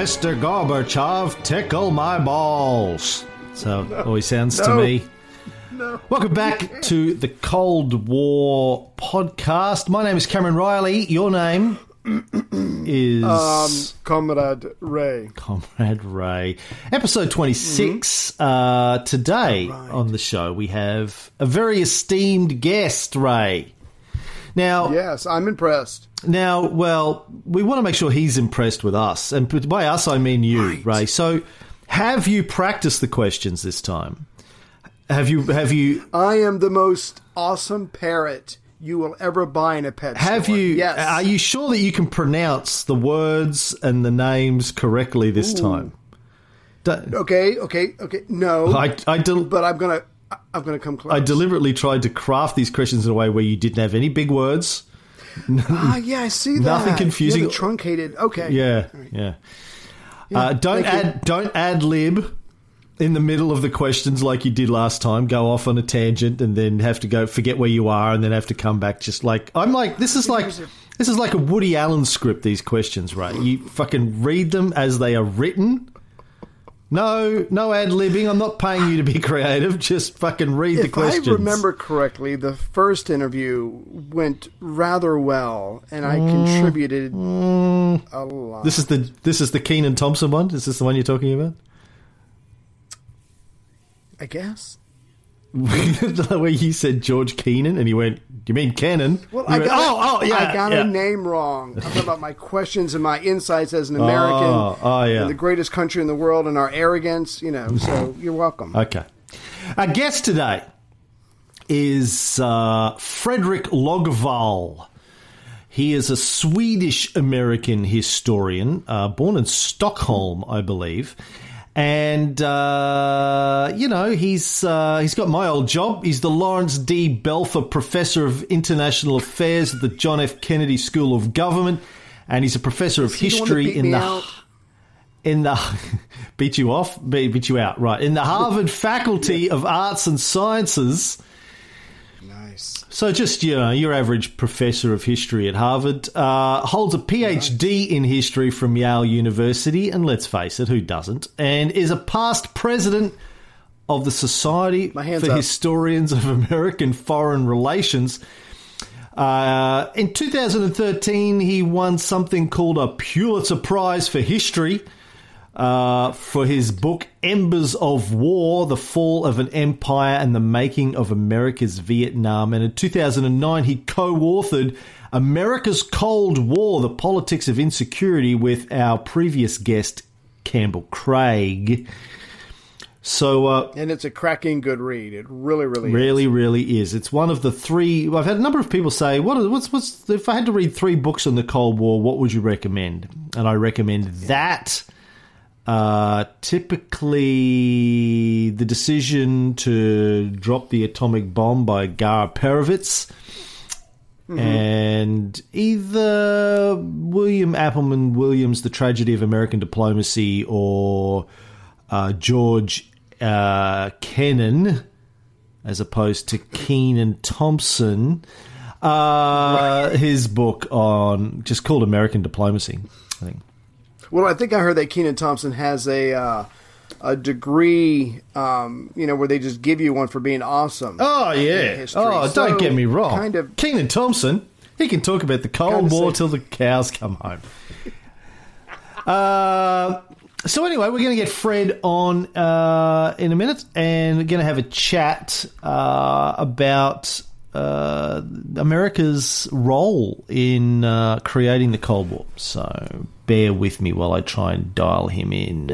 Mr. Gorbachev, tickle my balls. So it always sounds to No. me. Welcome back to the Cold War podcast. My name is Cameron Reilly. Your name is Um, Comrade Ray. Comrade Ray. Episode 26. Uh, today on the show, we have a very esteemed guest, Ray. Now, Yes, I'm impressed. Now, well, we want to make sure he's impressed with us, and by us I mean you, Ray. So, have you practiced the questions this time? Have you? Have you? I am the most awesome parrot you will ever buy in a pet store? Have store. you? Yes. Are you sure that you can pronounce the words and the names correctly this time? Don't- Okay, okay, okay. No, I, I, del- but I'm gonna, I'm gonna come close. I deliberately tried to craft these questions in a way where you didn't have any big words. Ah, yeah, I see that. Nothing Yeah, confusing. the truncated. Okay. Yeah, yeah. uh, don't thank you. add don't ad lib in the middle of the questions like you did last time. Go off on a tangent and then have to go forget where you are and then have to come back. Just like I'm like this is like this is like a Woody Allen script. These questions, right? You fucking read them as they are written. No, no ad libbing. I'm not paying you to be creative. Just fucking read the questions. If. I remember correctly, the first interview went rather well, and I Mm. contributed a lot. This is the this is the Kenan Thompson one. Is this the one you're talking about? I guess. the way you said George Keenan, and he went, you mean Kennan?" Well, I went, got, oh, oh, yeah, I got yeah. a name wrong. I'm talking about my questions and my insights as an American. Oh, oh, yeah. the greatest country in the world and our arrogance, you know. So you're welcome. Okay. Our guest today is uh, Fredrik Logevall. He is a Swedish American historian, uh, born in Stockholm, I believe. And uh, you know he's uh, he's got my old job. He's the Laurence D. Belfer Professor of International Affairs at the John F. Kennedy School of Government, and he's a professor of he the one that history in the out? in the beat you off, beat, beat you out, right? In the Harvard Faculty of Arts and Sciences. So just you know, your average professor of history at Harvard uh, holds a PhD in history from Yale University, and let's face it, who doesn't? And is a past president of the Society for up. Historians of American Foreign Relations. Uh, in 2013, he won something called a Pulitzer Prize for History uh, for his book Embers of War The Fall of an Empire and the Making of America's Vietnam. And in 2009, he co authored America's Cold War The Politics of Insecurity with our previous guest, Campbell Craig. So, uh, And it's a cracking good read. It really, really, Really, is. really is. It's one of the three. I've had a number of people say, "What? What's? What's? If I had to read three books on the Cold War, what would you recommend?" And I recommend that. Uh, typically, the decision to drop the atomic bomb by Gar Alperovitz, and either William Appleman Williams, The Tragedy of American Diplomacy, or uh, George uh, Kennan, as opposed to Kenan Thompson. Uh, his book on just called American Diplomacy. Well, I think I heard that Kenan Thompson has a uh, a degree, um, you know, where they just give you one for being awesome. Oh yeah. Oh, So, don't get me wrong. kind of- Kenan Thompson. He can talk about the Cold Kinda War say- till the cows come home. Uh, so anyway, we're going to get Fred on uh, in a minute, and we're going to have a chat uh, about uh, America's role in uh, creating the Cold War. So bear with me while I try and dial him in.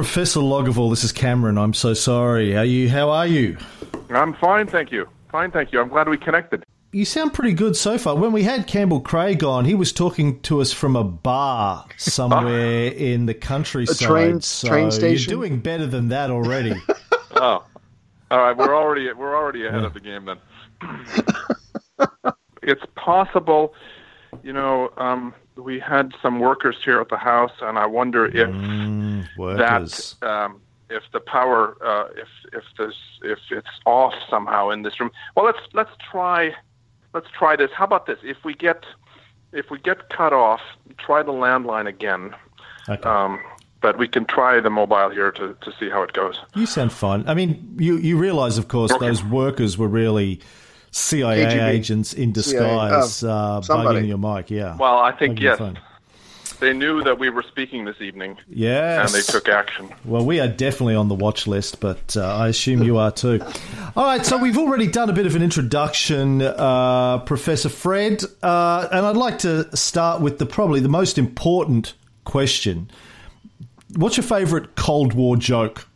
Professor Logevall, this is Cameron. I'm so sorry. Are you? How are you? I'm fine, thank you. Fine, thank you. I'm glad we connected. You sound pretty good so far. When we had Campbell Craig on, he was talking to us from a bar somewhere in the countryside. train- so train station? You're doing better than that already. Oh, all right. We're already we're already ahead of the game then. it's possible, you know. Um, we had some workers here at the house, and I wonder if Mm, workers. that um, if the power uh, if if there's if it's off somehow in this room. Well, let's let's try let's try this. How about this? If we get if we get cut off, try the landline again. Okay. Um, but we can try the mobile here to, to see how it goes. You sound fine. I mean, you you realise, of course, Okay. those workers were really CIA KGB. agents in disguise, CIA. Oh, uh, bugging your mic. Yeah. Well, I think Bugging your yes, phone. They knew that we were speaking this evening, Yes. and they took action. Well, we are definitely on the watch list, but uh, I assume you are too. All right, so we've already done a bit of an introduction, uh, Professor Fred, uh, and I'd like to start with the probably the most important question. What's your favourite Cold War joke?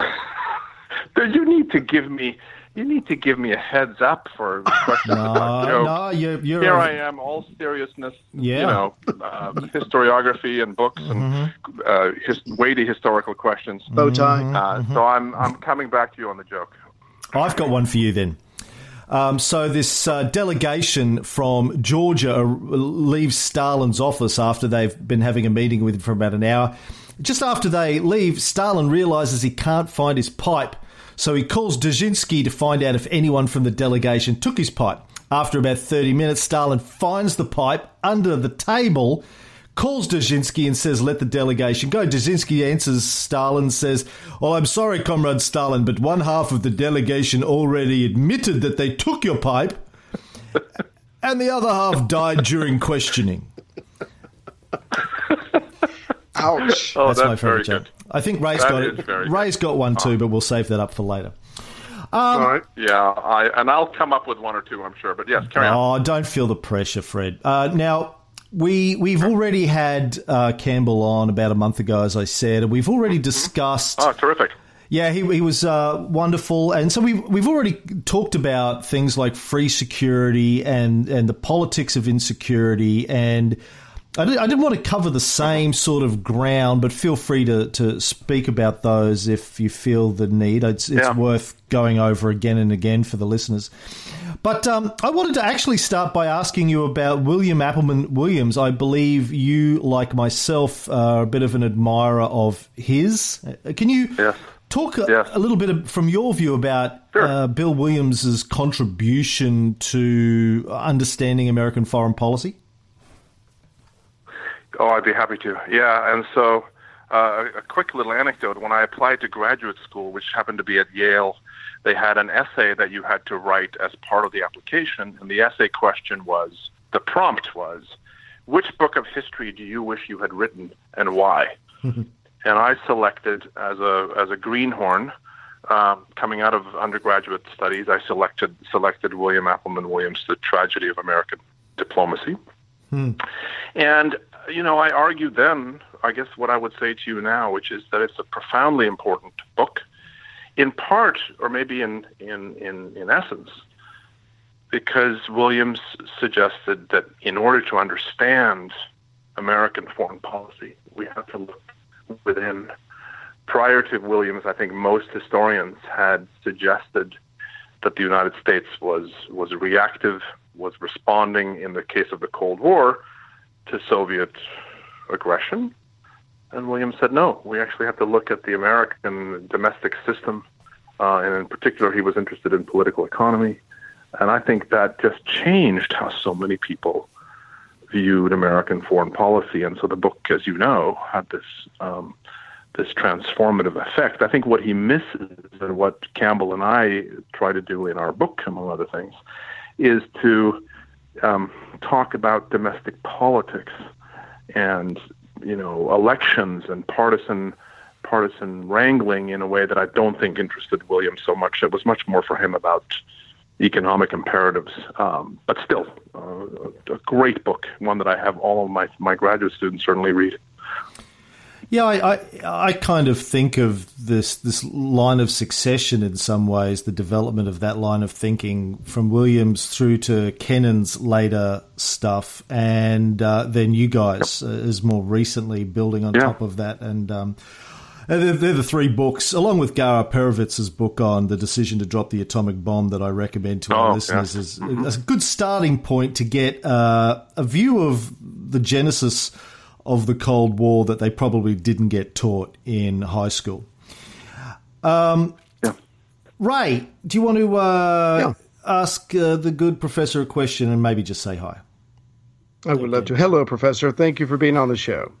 Do you need to give me you need to give me a heads up for questions about No, jokes. no, you're, you're Here I am, all seriousness. Yeah. You know, uh, historiography and books and uh, his, weighty historical questions. bow tie. Uh, So I'm I'm coming back to you on the joke. I've got one for you then. Um, so this uh, delegation from Georgia uh, leaves Stalin's office after they've been having a meeting with him for about an hour. Just after they leave, Stalin realizes he can't find his pipe, so he calls Dzerzhinsky to find out if anyone from the delegation took his pipe. After about 30 minutes, Stalin finds the pipe under the table, calls Dzerzhinsky and says, Let the delegation go. Dzerzhinsky answers Stalin, says, Well, I'm sorry, Comrade Stalin, but one half of the delegation already admitted that they took your pipe, and the other half died during questioning. Ouch. Oh, That's, that's, my very favorite joke. Good. I think Ray's That got it. Ray's got one too, but we'll save that up for later. All right. Yeah, I and I'll come up with one or two, I'm sure. But yes, carry on. Oh, don't feel the pressure, Fred. Uh, now we we've already had uh, Campbell on about a month ago, as I said, and we've already discussed. Oh, terrific. Yeah, he, he was uh, wonderful, and so we've we've already talked about things like free security and and the politics of insecurity, and I, did, I didn't want to cover the same sort of ground, but feel free to, to speak about those if you feel the need. It's, it's Yeah. worth going over again and again for the listeners. But um, I wanted to actually start by asking you about William Appleman Williams. I believe you, like myself, are a bit of an admirer of his. Uh, Can you talk a, a little bit from your view about Sure. uh, Bill Williams's contribution to understanding American foreign policy? Oh, I'd be happy to. Yeah, and so uh, a quick little anecdote. When I applied to graduate school, which happened to be at Yale, they had an essay that you had to write as part of the application, and the essay question was the prompt was, which book of history do you wish you had written and why? and I selected as a as a greenhorn. Um, coming out of undergraduate studies, I selected selected William Appleman Williams, The Tragedy of American Diplomacy. And, you know, I argued then, I guess what I would say to you now, which is that it's a profoundly important book, in part, or maybe in, in, in, in essence, because Williams suggested that in order to understand American foreign policy, we have to look within. Prior to Williams, I think most historians had suggested that the United States was was reactive, was responding in the case of the Cold War to Soviet aggression. And Williams said, no, we actually have to look at the American domestic system. Uh, and in particular, he was interested in political economy. And I think that just changed how so many people viewed American foreign policy. And so the book, as you know, had this um, this transformative effect. I think what he misses, and what Campbell and I try to do in our book, among other things, is to um, talk about domestic politics and you know elections and partisan partisan wrangling in a way that I don't think interested William so much. It was much more for him about economic imperatives. Um, but still, uh, a great book, one that I have all of my, my graduate students certainly read. Yeah, I, I, I kind of think of this this line of succession in some ways, the development of that line of thinking from Williams through to Kennan's later stuff, and uh, then you guys uh, as more recently building on Yeah. top of that, and. Um, they're, they're the three books, along with Gar Alperovitz's book on the decision to drop the atomic bomb, that I recommend to our Oh, listeners. yeah. Is a good starting point to get uh, a view of the genesis of the Cold War that they probably didn't get taught in high school. Um, Yeah. Ray, do you want to uh, Yeah. ask uh, the good professor a question and maybe just say hi? I would love to. Hello, Professor. Thank you for being on the show.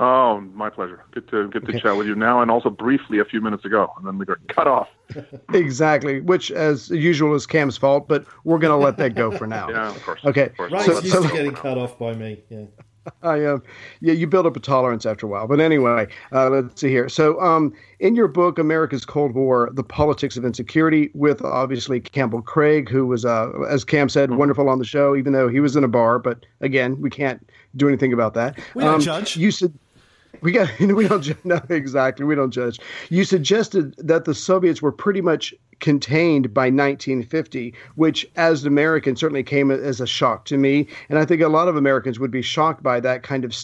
Oh, my pleasure. Good to good to chat with you now, and also briefly a few minutes ago, and then we got cut off. Exactly, which, as usual, is Cam's fault, but we're going to let that go for now. Yeah, of course. Okay. Of course. Ray's So- used so- to getting cut off by me. Yeah. I um, yeah, you build up a tolerance after a while. But anyway, uh, let's see here. So, um, in your book, America's Cold War: The Politics of Insecurity, with obviously Campbell Craig, who was, uh, as Cam said, wonderful on the show, even though he was in a bar. But again, we can't do anything about that. We don't Um, judge. You said. We got we don't ju- no exactly we don't judge. You suggested that the Soviets were pretty much contained by 1950, which as an American certainly came as a shock to me, and I think a lot of Americans would be shocked by that kind of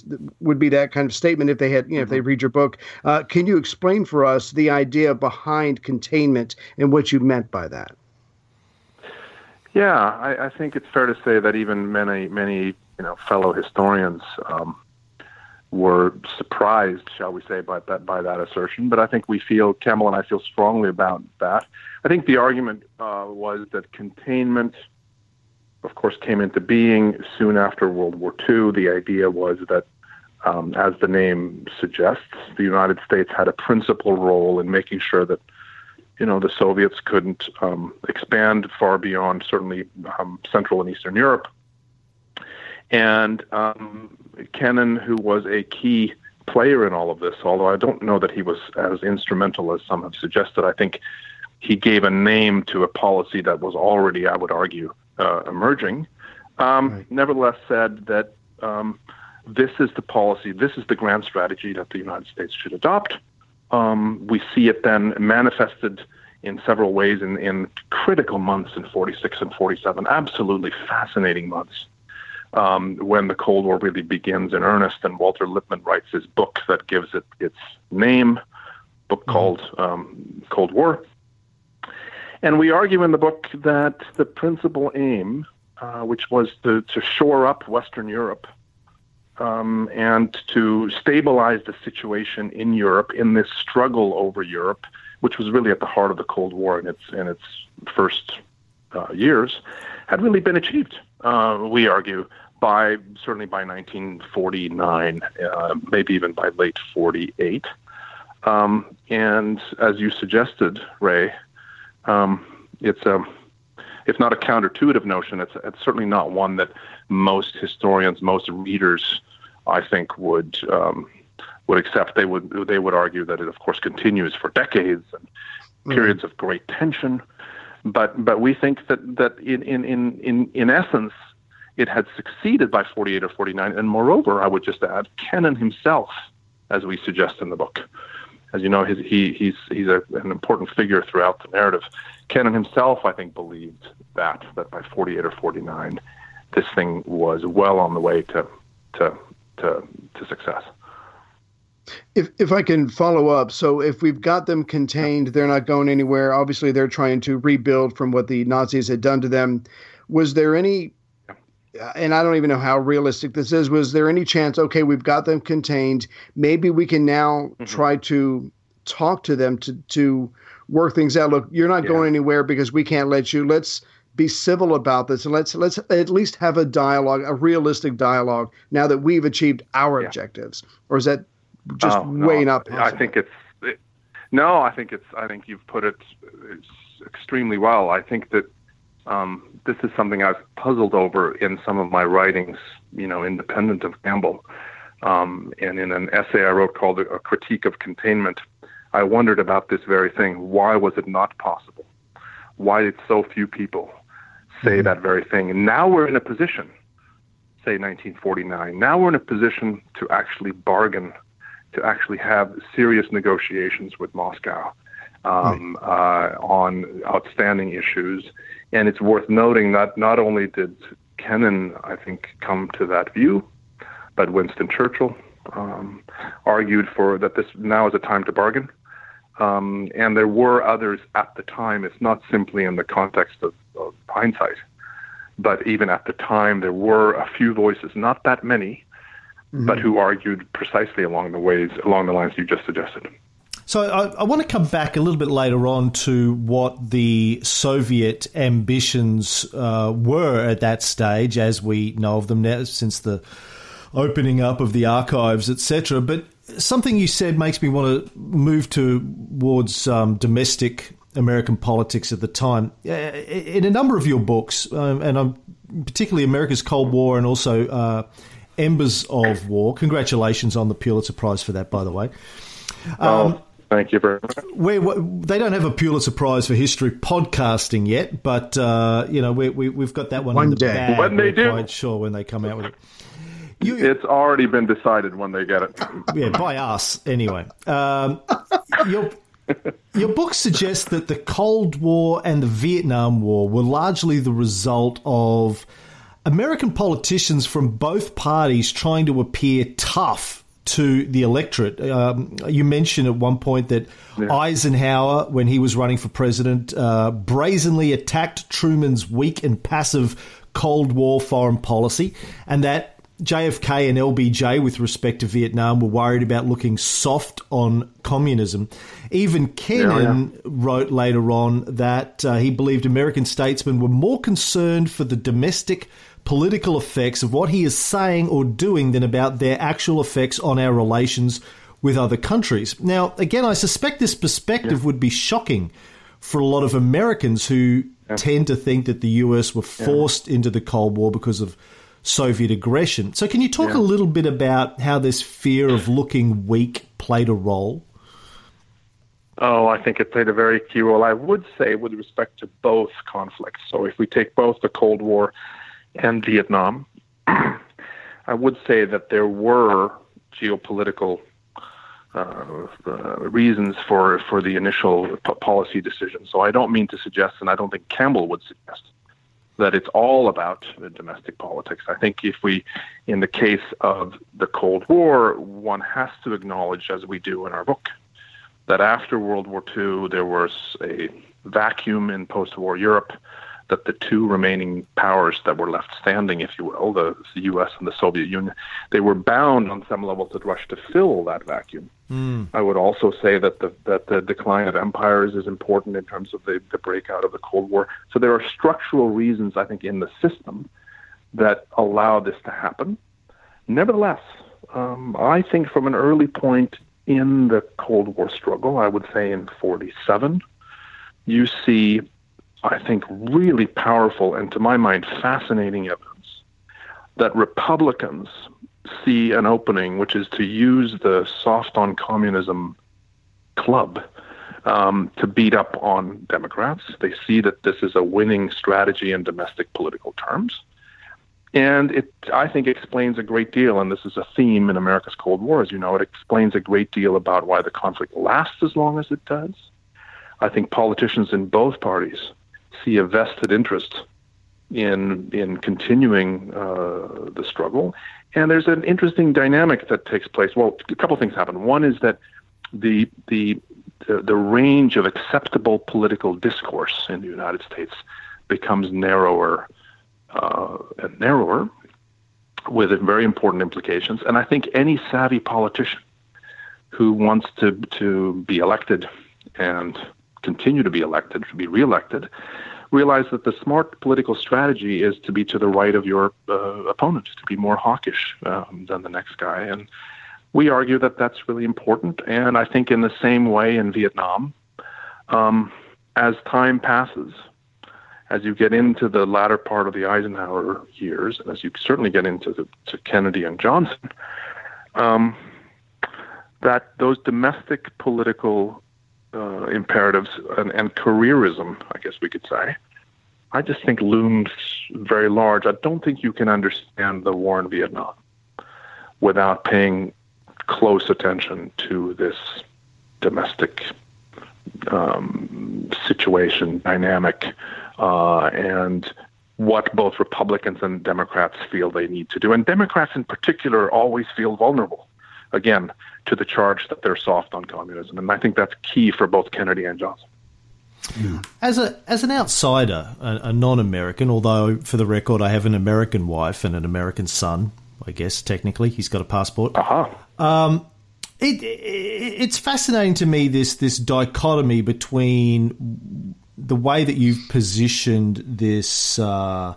would be that kind of statement if they had you know if they read your book. Uh, can you explain for us the idea behind containment and what you meant by that? Yeah, I, I think it's fair to say that even many, many, you know, fellow historians um, were surprised, shall we say, by that by that assertion. But I think we feel, Campbell and I feel strongly about that. I think the argument uh, was that containment, of course, came into being soon after World War II. The idea was that, um, as the name suggests, the United States had a principal role in making sure that you know, the Soviets couldn't um, expand far beyond certainly um, Central and Eastern Europe. And um, Kennan, who was a key player in all of this, although I don't know that he was as instrumental as some have suggested, I think he gave a name to a policy that was already, I would argue, uh, emerging. Um, Nevertheless, said that um, this is the policy, this is the grand strategy that the United States should adopt. Um, we see it then manifested in several ways in, in critical months in 46 and 47, absolutely fascinating months um, when the Cold War really begins in earnest. And Walter Lippmann writes his book that gives it its name, book called um, Cold War. And we argue in the book that the principal aim, uh, which was to, to shore up Western Europe um, and to stabilize the situation in Europe in this struggle over Europe, which was really at the heart of the Cold War in its in its first uh, years, had really been achieved. Uh, we argue by certainly by 1949, uh, maybe even by late 48. Um, and as you suggested, Ray, um, it's a if not a counterintuitive notion, it's it's certainly not one that most historians, most readers, I think would um, would accept. They would they would argue that it, of course, continues for decades and periods of great tension. But but we think that that in in in in, in essence, it had succeeded by 48 or 49. And moreover, I would just add, Kennan himself, as we suggest in the book, as you know, his, he he's he's a, an important figure throughout the narrative. Kennan himself, I think, believed that that by 48 or 49, this thing was well on the way to to to, to success. If if I can follow up, so if we've got them contained, they're not going anywhere. Obviously, they're trying to rebuild from what the Nazis had done to them. Was there any? Uh, and I don't even know how realistic this is. Was there any chance? Okay, we've got them contained. Maybe we can now mm-hmm. try to talk to them to to work things out. Look, you're not going anywhere because we can't let you. Let's be civil about this and let's let's at least have a dialogue, a realistic dialogue now that we've achieved our yeah. objectives? Or is that just oh, way not possible? I think it's it, no, I think it's I think you've put it extremely well. I think that um, this is something I've puzzled over in some of my writings, you know, independent of Campbell. Um, and in an essay I wrote called A Critique of Containment, I wondered about this very thing. Why was it not possible? Why did so few people say mm-hmm. that very thing? And now we're in a position, say 1949, now we're in a position to actually bargain, to actually have serious negotiations with Moscow um, uh, on outstanding issues. And it's worth noting that not only did Kennan, I think, come to that view, but Winston Churchill um, argued for that this now is a time to bargain. Um, and there were others at the time. It's not simply in the context of, of hindsight, but even at the time, there were a few voices, not that many, mm-hmm. but who argued precisely along the ways, along the lines you just suggested. So I, I, want to come back a little bit later on to what the Soviet ambitions uh, were at that stage, as we know of them now since the opening up of the archives, etc. But something you said makes me want to move towards um, domestic American politics at the time. Uh, in a number of your books, um, and I'm particularly America's Cold War and also uh, Embers of War. Congratulations on the Pulitzer Prize for that, by the way. Um, Thank you very much. we they don't have a Pulitzer Prize for history podcasting yet, but uh, you know we, we have got that one, one in the day. bag. When they We're do, quite sure when they come out with it. You, it's already been decided when they get it. Yeah, by us anyway. Um, your your book suggests that the Cold War and the Vietnam War were largely the result of American politicians from both parties trying to appear tough to the electorate. Um, you mentioned at one point that yeah. Eisenhower, when he was running for president, uh, brazenly attacked Truman's weak and passive Cold War foreign policy, and that JFK and LBJ, with respect to Vietnam, were worried about looking soft on communism. Even Kennan yeah, yeah. wrote later on that uh, he believed American statesmen were more concerned for the domestic political effects of what he is saying or doing than about their actual effects on our relations with other countries. Now, again, I suspect this perspective yeah. would be shocking for a lot of Americans who yeah. tend to think that the US were forced yeah. into the Cold War because of Soviet aggression. So, can you talk a little bit about how this fear of looking weak played a role? Oh, I think it played a very key role. I would say, with respect to both conflicts. So, if we take both the Cold War and Vietnam, I would say that there were geopolitical uh, uh, reasons for for the initial p- policy decision. So I don't mean to suggest, and I don't think Campbell would suggest that it's all about domestic politics. I think if we, in the case of the Cold War, one has to acknowledge, as we do in our book, that after World War II there was a vacuum in post-war Europe that the two remaining powers that were left standing, if you will, the, the U.S. and the Soviet Union, they were bound on some level to rush to fill that vacuum. Mm. I would also say that the that the decline of empires is important in terms of the, the breakout of the Cold War. So there are structural reasons, I think, in the system that allow this to happen. Nevertheless, um, I think from an early point in the Cold War struggle, I would say in 47, you see I think, really powerful and, to my mind, fascinating evidence that Republicans see an opening, which is to use the soft on communism club um, to beat up on Democrats. They see that this is a winning strategy in domestic political terms. And it, I think, explains a great deal, and this is a theme in America's Cold War, as you know, it explains a great deal about why the conflict lasts as long as it does. I think politicians in both parties see a vested interest in in continuing uh, the struggle. And there's an interesting dynamic that takes place. Well, a couple things happen. One is that the the the, range of acceptable political discourse in the United States becomes narrower uh, and narrower, with very important implications. And I think any savvy politician who wants to to be elected and continue to be elected, to be reelected, realize that the smart political strategy is to be to the right of your uh, opponent, to be more hawkish um, than the next guy. And we argue that that's really important. And I think in the same way in Vietnam, um, as time passes, as you get into the latter part of the Eisenhower years, and as you certainly get into the, to Kennedy and Johnson, um, that those domestic political uh, imperatives and, and careerism, I guess we could say, I just think looms very large. I don't think you can understand the war in Vietnam without paying close attention to this domestic um, situation, dynamic, uh, and what both Republicans and Democrats feel they need to do. And Democrats in particular always feel vulnerable, again, to the charge that they're soft on communism. And I think that's key for both Kennedy and Johnson. As a as an outsider, a, a non-American, although for the record I have an American wife and an American son, I guess technically he's got a passport. Uh-huh. Um, it, it, it's fascinating to me this this dichotomy between the way that you've positioned this uh,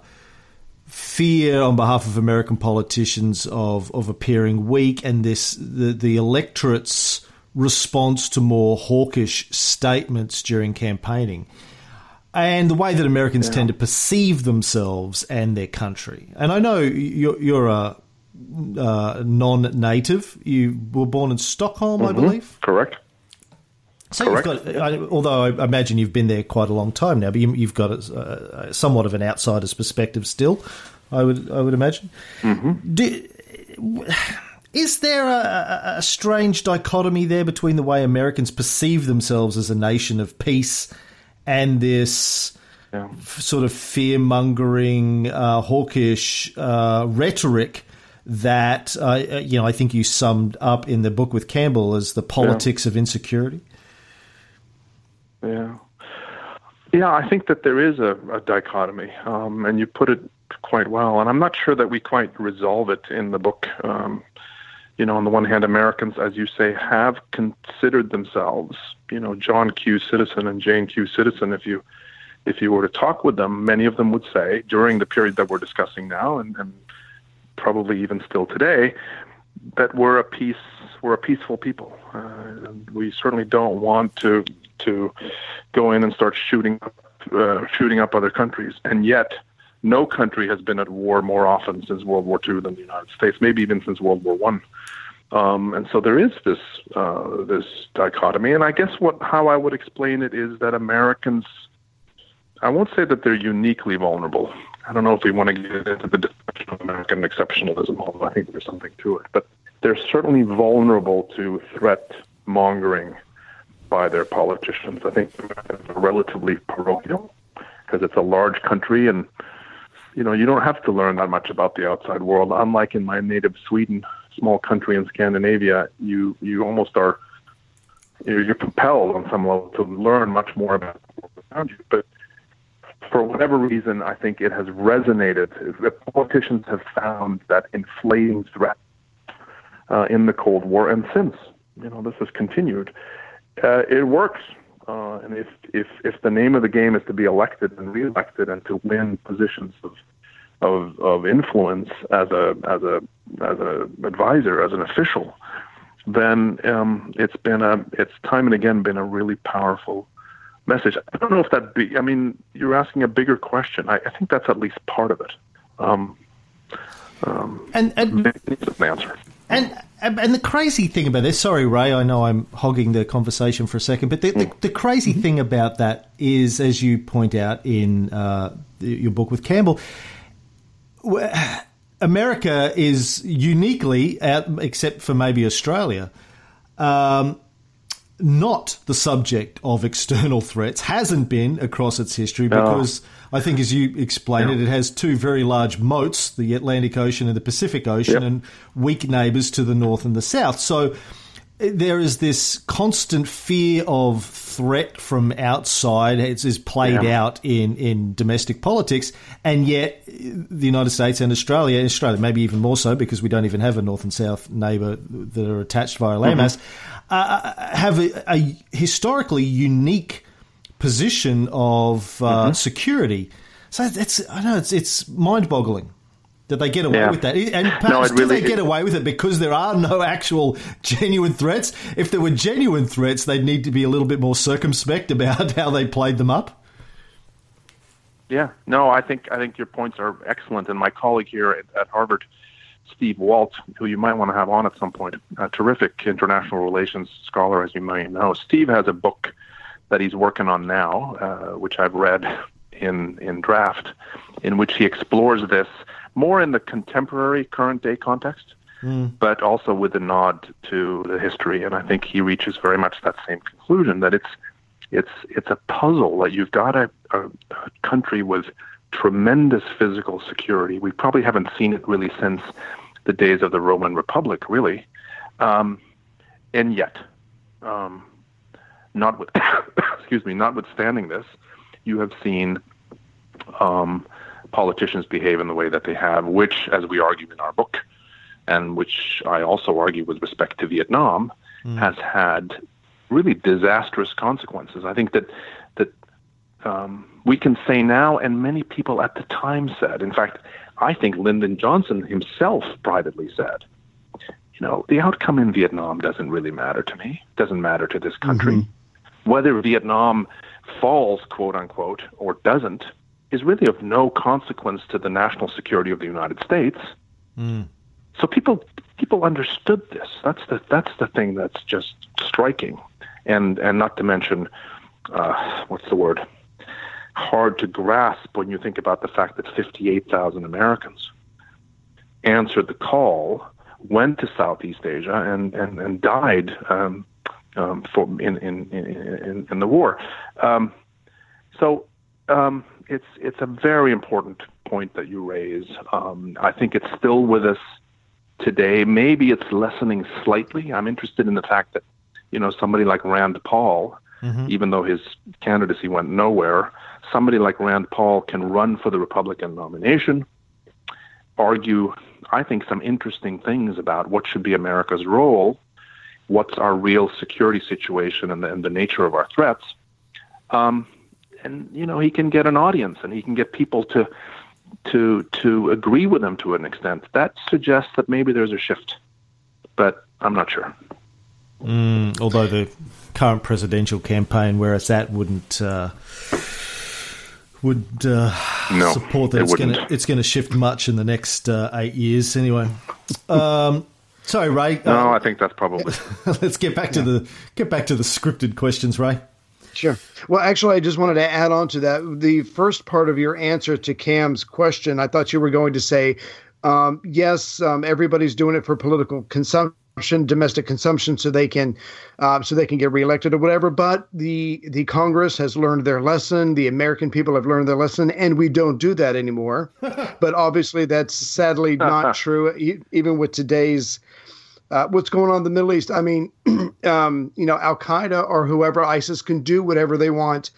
fear on behalf of American politicians of of appearing weak and this the the electorate's response to more hawkish statements during campaigning and the way that Americans yeah. tend to perceive themselves and their country. And I know you're, you're a uh, non-native. You were born in Stockholm, mm-hmm. I believe. Correct. So Correct. you've got, I, although I imagine you've been there quite a long time now, but you, have got a, a, somewhat of an outsider's perspective still. I would, I would imagine. Mm-hmm. Do, is there a, a, strange dichotomy there between the way Americans perceive themselves as a nation of peace and this yeah. f- sort of fear mongering, uh, hawkish uh, rhetoric that uh, you know I think you summed up in the book with Campbell as the politics yeah. of insecurity? Yeah, yeah, I think that there is a, a dichotomy, um, and you put it quite well. And I'm not sure that we quite resolve it in the book. Um, you know, on the one hand, Americans, as you say, have considered themselves, you know, John Q. Citizen and Jane Q. Citizen. If you if you were to talk with them, many of them would say during the period that we're discussing now, and, and probably even still today, that we're a peace we're a peaceful people. Uh, we certainly don't want to to go in and start shooting uh, shooting up other countries, and yet no country has been at war more often since World War II than the United States, maybe even since World War One. Um, and so there is this uh, this dichotomy, and I guess what how I would explain it is that Americans, I won't say that they're uniquely vulnerable. I don't know if we want to get into the discussion of American exceptionalism, although I think there's something to it. But they're certainly vulnerable to threat mongering by their politicians. I think Americans are relatively parochial because it's a large country and you know, you don't have to learn that much about the outside world. Unlike in my native Sweden, small country in Scandinavia, you you almost are you're, you're compelled on some level to learn much more about the world around you. But for whatever reason, I think it has resonated. The politicians have found that inflating threat uh, in the Cold War and since. You know, this has continued. Uh, it works. Uh, and if, if if the name of the game is to be elected and reelected and to win positions of of, of influence as a as a as an advisor as an official, then um, it's been a it's time and again been a really powerful message. I don't know if that be. I mean, you're asking a bigger question. I, I think that's at least part of it. Um, um, and and an answer. And and the crazy thing about this, sorry, Ray, I know I'm hogging the conversation for a second, but the, the, the crazy thing about that is, as you point out in uh, your book with Campbell, America is uniquely, out, except for maybe Australia, um, not the subject of external threats, hasn't been across its history because no. I think, as you explained it, it has two very large moats the Atlantic Ocean and the Pacific Ocean, yep. and weak neighbours to the north and the south. So there is this constant fear of threat from outside. It's, is played yeah. out in, in domestic politics, and yet the United States and Australia, Australia maybe even more so because we don't even have a north and south neighbour that are attached via landmass, mm-hmm. uh, have a, a historically unique position of uh, Mm-hmm. security. So it's I know it's it's mind boggling that they get away Yeah. with that. And perhaps No, really- they get away with it because there are no actual genuine threats? If there were genuine threats, they'd need to be a little bit more circumspect about how they played them up. Yeah, no, I think I think your points are excellent, and my colleague here at, at Harvard, Steve Walt, who you might want to have on at some point, a terrific international relations scholar, as you may know. Steve has a book that he's working on now, uh, which I've read in in draft, in which he explores this more in the contemporary, current day context, but also with a nod to the history. And I think he reaches very much that same conclusion that it's it's it's a puzzle that you've got a, a, a country with tremendous physical security. We probably haven't seen it really since the days of the Roman Republic, really, um, and yet, um, not with, excuse me, notwithstanding this, you have seen um, politicians behave in the way that they have, which, as we argue in our book, and which I also argue with respect to Vietnam, has had really disastrous consequences. I think that that um, we can say now, and many people at the time said. In fact, I think Lyndon Johnson himself privately said, "You know, the outcome in Vietnam doesn't really matter to me. Doesn't matter to this country. Whether Vietnam falls, quote unquote, or doesn't." Is really of no consequence to the national security of the United States. So people people understood this. That's the that's the thing that's just striking, and and not to mention, uh, what's the word? Hard to grasp when you think about the fact that 58,000 Americans answered the call, went to Southeast Asia, and and and died um, um, for in in, in in the war. Um, so um, it's it's a very important point that you raise. Um, I think it's still with us today. Maybe it's lessening slightly. I'm interested in the fact that you know somebody like Rand Paul, even though his candidacy went nowhere, somebody like Rand Paul can run for the Republican nomination, argue, I think, some interesting things about what should be America's role, what's our real security situation, and the, and the nature of our threats. Um, and you know he can get an audience and he can get people to to to agree with him to an extent. That suggests that maybe there's a shift, but I'm not sure. Although the current presidential campaign, where it's at, wouldn't uh, would uh, No, support that it it's going to it's going to shift much in the next uh, eight years. Anyway, um, sorry, Ray. No, Uh, I think that's probably let's get back to the get back to the scripted questions, Ray. Sure. Well, actually, I just wanted to add on to that. The first part of your answer to Cam's question, I thought you were going to say, um, yes, um, everybody's doing it for political consumption, domestic consumption, so they can, uh, so they can get reelected or whatever. But the the Congress has learned their lesson. The American people have learned their lesson, and we don't do that anymore. but obviously, that's sadly not true, e- even with today's uh, what's going on in the Middle East. I mean, um, you know, Al Qaeda or whoever ISIS can do whatever they want.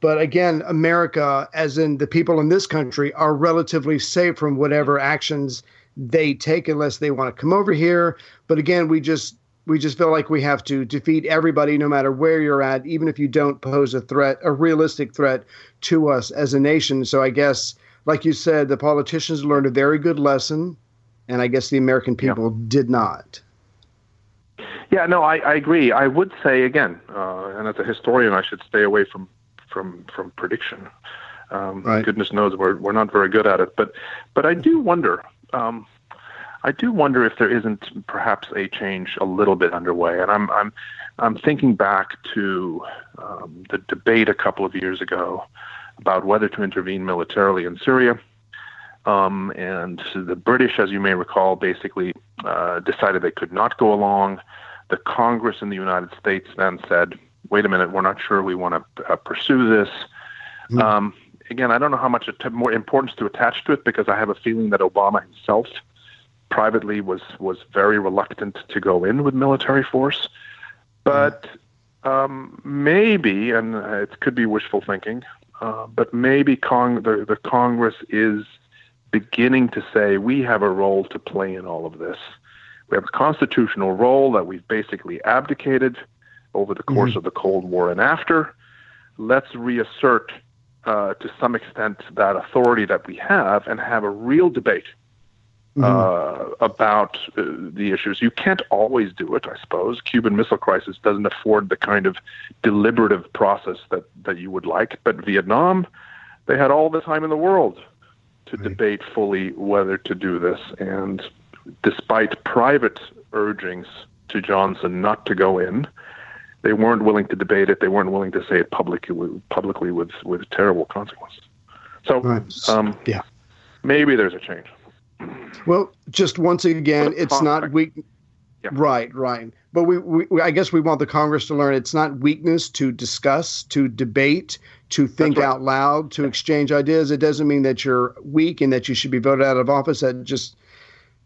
But again, America, as in the people in this country, are relatively safe from whatever actions they take unless they want to come over here. But again, we just we just feel like we have to defeat everybody no matter where you're at, even if you don't pose a threat, a realistic threat to us as a nation. So I guess, like you said, the politicians learned a very good lesson, and I guess the American people did not. Yeah, no, I, I agree. I would say again, uh, and as a historian, I should stay away from from from prediction. Um, Right. Goodness knows we're we're not very good at it, but but I do wonder. Um, I do wonder if there isn't perhaps a change a little bit underway, and I'm I'm I'm thinking back to um, the debate a couple of years ago about whether to intervene militarily in Syria. Um, and the British, as you may recall, basically uh, decided they could not go along. The Congress in the United States then said, "Wait a minute, we're not sure we want to uh, pursue this." Um, again, I don't know how much att- more importance to attach to it because I have a feeling that Obama himself privately was was very reluctant to go in with military force. But um, maybe, and uh, it could be wishful thinking, uh, but maybe Cong- the, the Congress is beginning to say we have a role to play in all of this. We have a constitutional role that we've basically abdicated over the course of the Cold War and after. let's reassert uh, to some extent that authority that we have and have a real debate uh, about uh, the issues. You can't always do it, I suppose. Cuban Missile Crisis doesn't afford the kind of deliberative process that, that you would like. But Vietnam, they had all the time in the world to debate fully whether to do this. And despite private urgings to Johnson not to go in, they weren't willing to debate it. They weren't willing to say it publicly, publicly with, with terrible consequences. So, Right. um, Yeah. maybe there's a change. Well, just once again, it's not weak. Yeah. Right, right. But we, we, I guess we want the Congress to learn it's not weakness to discuss, to debate, to think right. out loud, to exchange ideas. It doesn't mean that you're weak and that you should be voted out of office. That just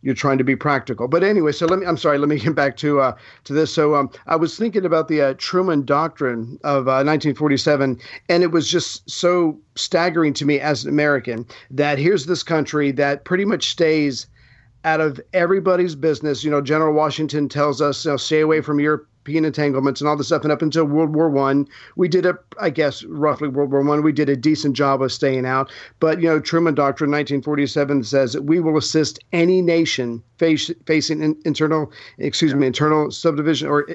you're trying to be practical. But anyway, so let me. I'm sorry. Let me get back to uh, to this. So um, I was thinking about the uh, Truman Doctrine of uh, 1947, and it was just so staggering to me as an American that here's this country that pretty much stays out of everybody's business. You know, General Washington tells us, you know, stay away from European entanglements and all this stuff. And up until World War One, we did a, I guess, roughly World War One, we did a decent job of staying out. But you know, Truman Doctrine, 1947, says that we will assist any nation face, facing in, internal, excuse me, internal subdivision or.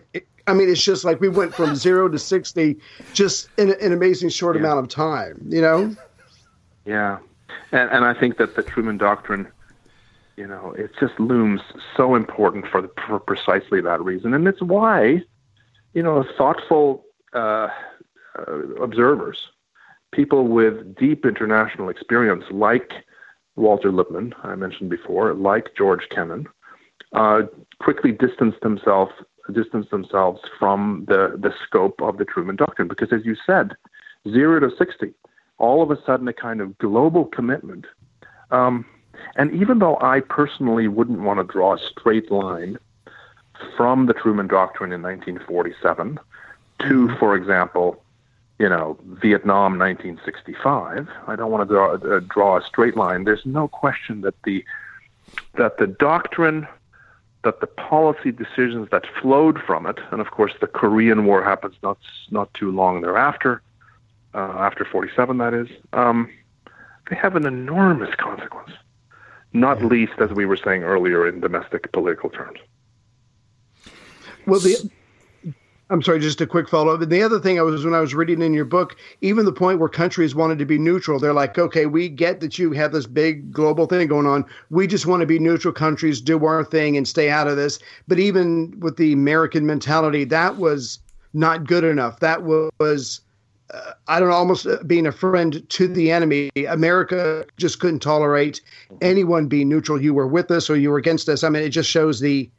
I mean, it's just like we went from zero to sixty, just in an amazing short amount of time. You know, Yeah, and and I think that the Truman Doctrine, you know, it just looms so important for the, for precisely that reason, and it's why, you know, thoughtful uh, uh, observers, people with deep international experience, like Walter Lippmann, I mentioned before, like George Kennan, uh, quickly distanced themselves distanced themselves from the the scope of the Truman Doctrine, because as you said, zero to sixty all of a sudden a kind of global commitment. Um, and even though I personally wouldn't want to draw a straight line from the Truman Doctrine in 1947 to, for example, you know, Vietnam 1965, I don't want to draw, uh, draw a straight line. There's no question that the that the doctrine, that the policy decisions that flowed from it, and of course the Korean War happens not not too long thereafter, uh, after 47, that is, um, they have an enormous consequence, not least, as we were saying earlier, in domestic political terms. Well, the I'm sorry, just a quick follow up. And the other thing I was when I was reading in your book, even the point where countries wanted to be neutral, they're like, okay, we get that you have this big global thing going on. We just want to be neutral countries, do our thing, and stay out of this. But even with the American mentality, that was not good enough. That was I don't know, almost uh, being a friend to the enemy. America just couldn't tolerate anyone being neutral. You were with us or you were against us. I mean, it just shows the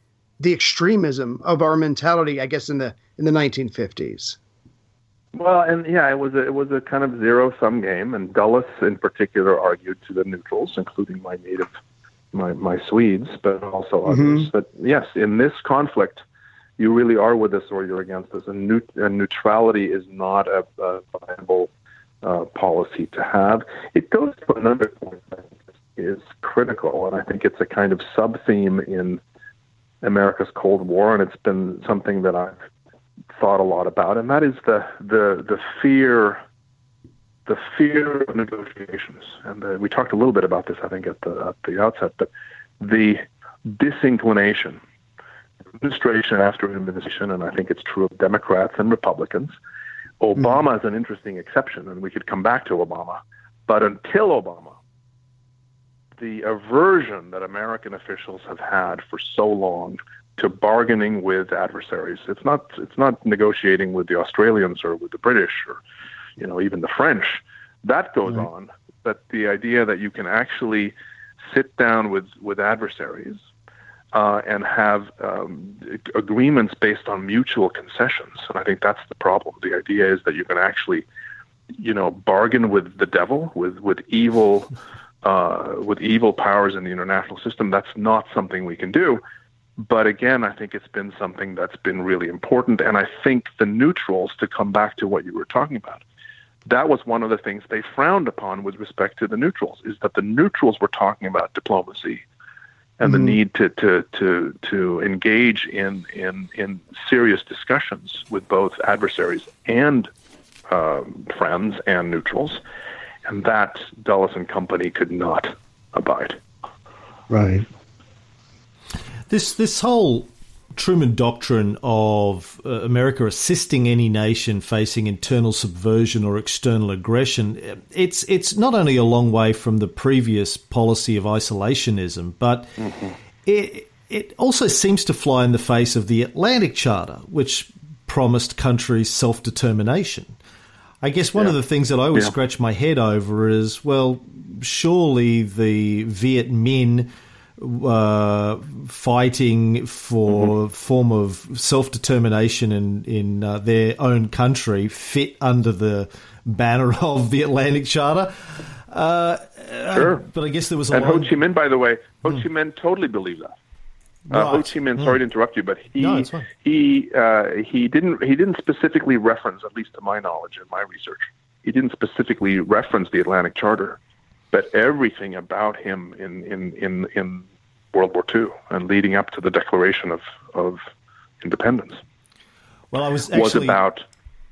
the extremism of our mentality, I guess, in the in the 1950s. Well, and yeah, it was a, it was a kind of zero sum game, and Dulles in particular argued to the neutrals, including my native, my my Swedes, but also others, that yes, in this conflict, you really are with us or you're against us, and, neut- and neutrality is not a, a viable uh, policy to have. It goes to another point that is critical, and I think it's a kind of sub theme in America's Cold War, and it's been something that I've thought a lot about, and that is the the the fear, the fear of negotiations. And uh, we talked a little bit about this, I think, at the at the outset, but the disinclination, administration after administration, and I think it's true of Democrats and Republicans. Obama is an interesting exception, and we could come back to Obama, but until Obama, the aversion that American officials have had for so long to bargaining with adversaries. It's not it's not negotiating with the Australians or with the British or you know even the French. That goes on, but the idea that you can actually sit down with with adversaries uh, and have um, agreements based on mutual concessions, and I think that's the problem. The idea is that you can actually you know bargain with the devil with with evil uh, with evil powers in the international system. That's not something we can do. But again, I think it's been something that's been really important. And I think the neutrals, to come back to what you were talking about, that was one of the things they frowned upon with respect to the neutrals, is that the neutrals were talking about diplomacy and the need to, to, to, to engage in, in, in serious discussions with both adversaries and uh, friends and neutrals, and that Dulles and Company could not abide. Right. This this whole Truman doctrine of uh, America assisting any nation facing internal subversion or external aggression, it's it's not only a long way from the previous policy of isolationism, but mm-hmm. it it also seems to fly in the face of the Atlantic Charter, which promised countries self determination. I guess one yeah. of the things that I always yeah. scratch my head over is well, surely the Viet Minh uh, fighting for mm-hmm. form of self determination in in uh, their own country fit under the banner of the Atlantic Charter. Uh, sure, but I guess there was a and Ho Chi Minh, by the way, Ho hmm. Chi Minh totally believed that. Uh, right. Ho Chi Minh. Sorry to interrupt you, but he no, he uh, he didn't he didn't specifically reference, at least to my knowledge and my research, he didn't specifically reference the Atlantic Charter, but everything about him in in in in World War II and leading up to the Declaration of of Independence. Well, I was actually... was about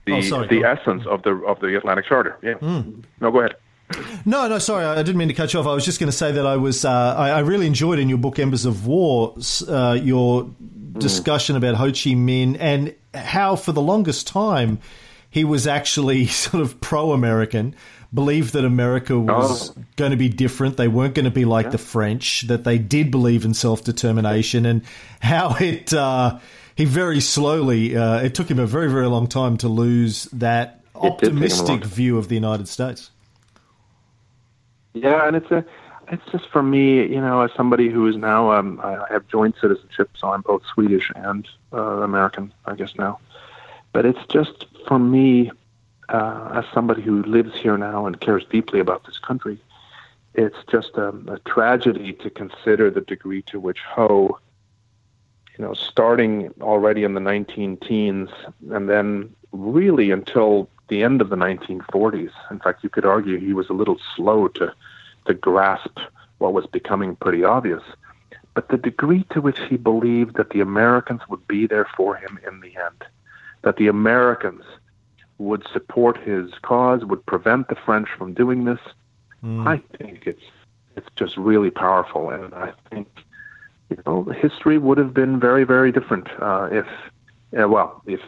the oh, sorry, the essence of the of the Atlantic Charter. Yeah. Mm. No, go ahead. No, no, sorry, I didn't mean to cut you off. I was just going to say that I was, uh, I, I, really enjoyed in your book Embers of War uh, your discussion about Ho Chi Minh and how, for the longest time, he was actually sort of pro-American, believed that America was oh. going to be different. They weren't going to be like yeah. the French. That they did believe in self-determination, and how it. Uh, he very slowly. Uh, it took him a very, very long time to lose that optimistic view of the United States. Yeah, and it's a, it's just for me, you know, as somebody who is now, um, I have joint citizenship, so I'm both Swedish and uh, American, I guess now. But it's just for me, uh, as somebody who lives here now and cares deeply about this country, it's just a, a tragedy to consider the degree to which Ho, you know, starting already in the 19 teens and then really until the end of the 1940s. In fact, you could argue he was a little slow to, to grasp what was becoming pretty obvious. But the degree to which he believed that the Americans would be there for him in the end, that the Americans would support his cause, would prevent the French from doing this, mm. I think it's it's just really powerful, and I think you know history would have been very very different uh, if uh, well if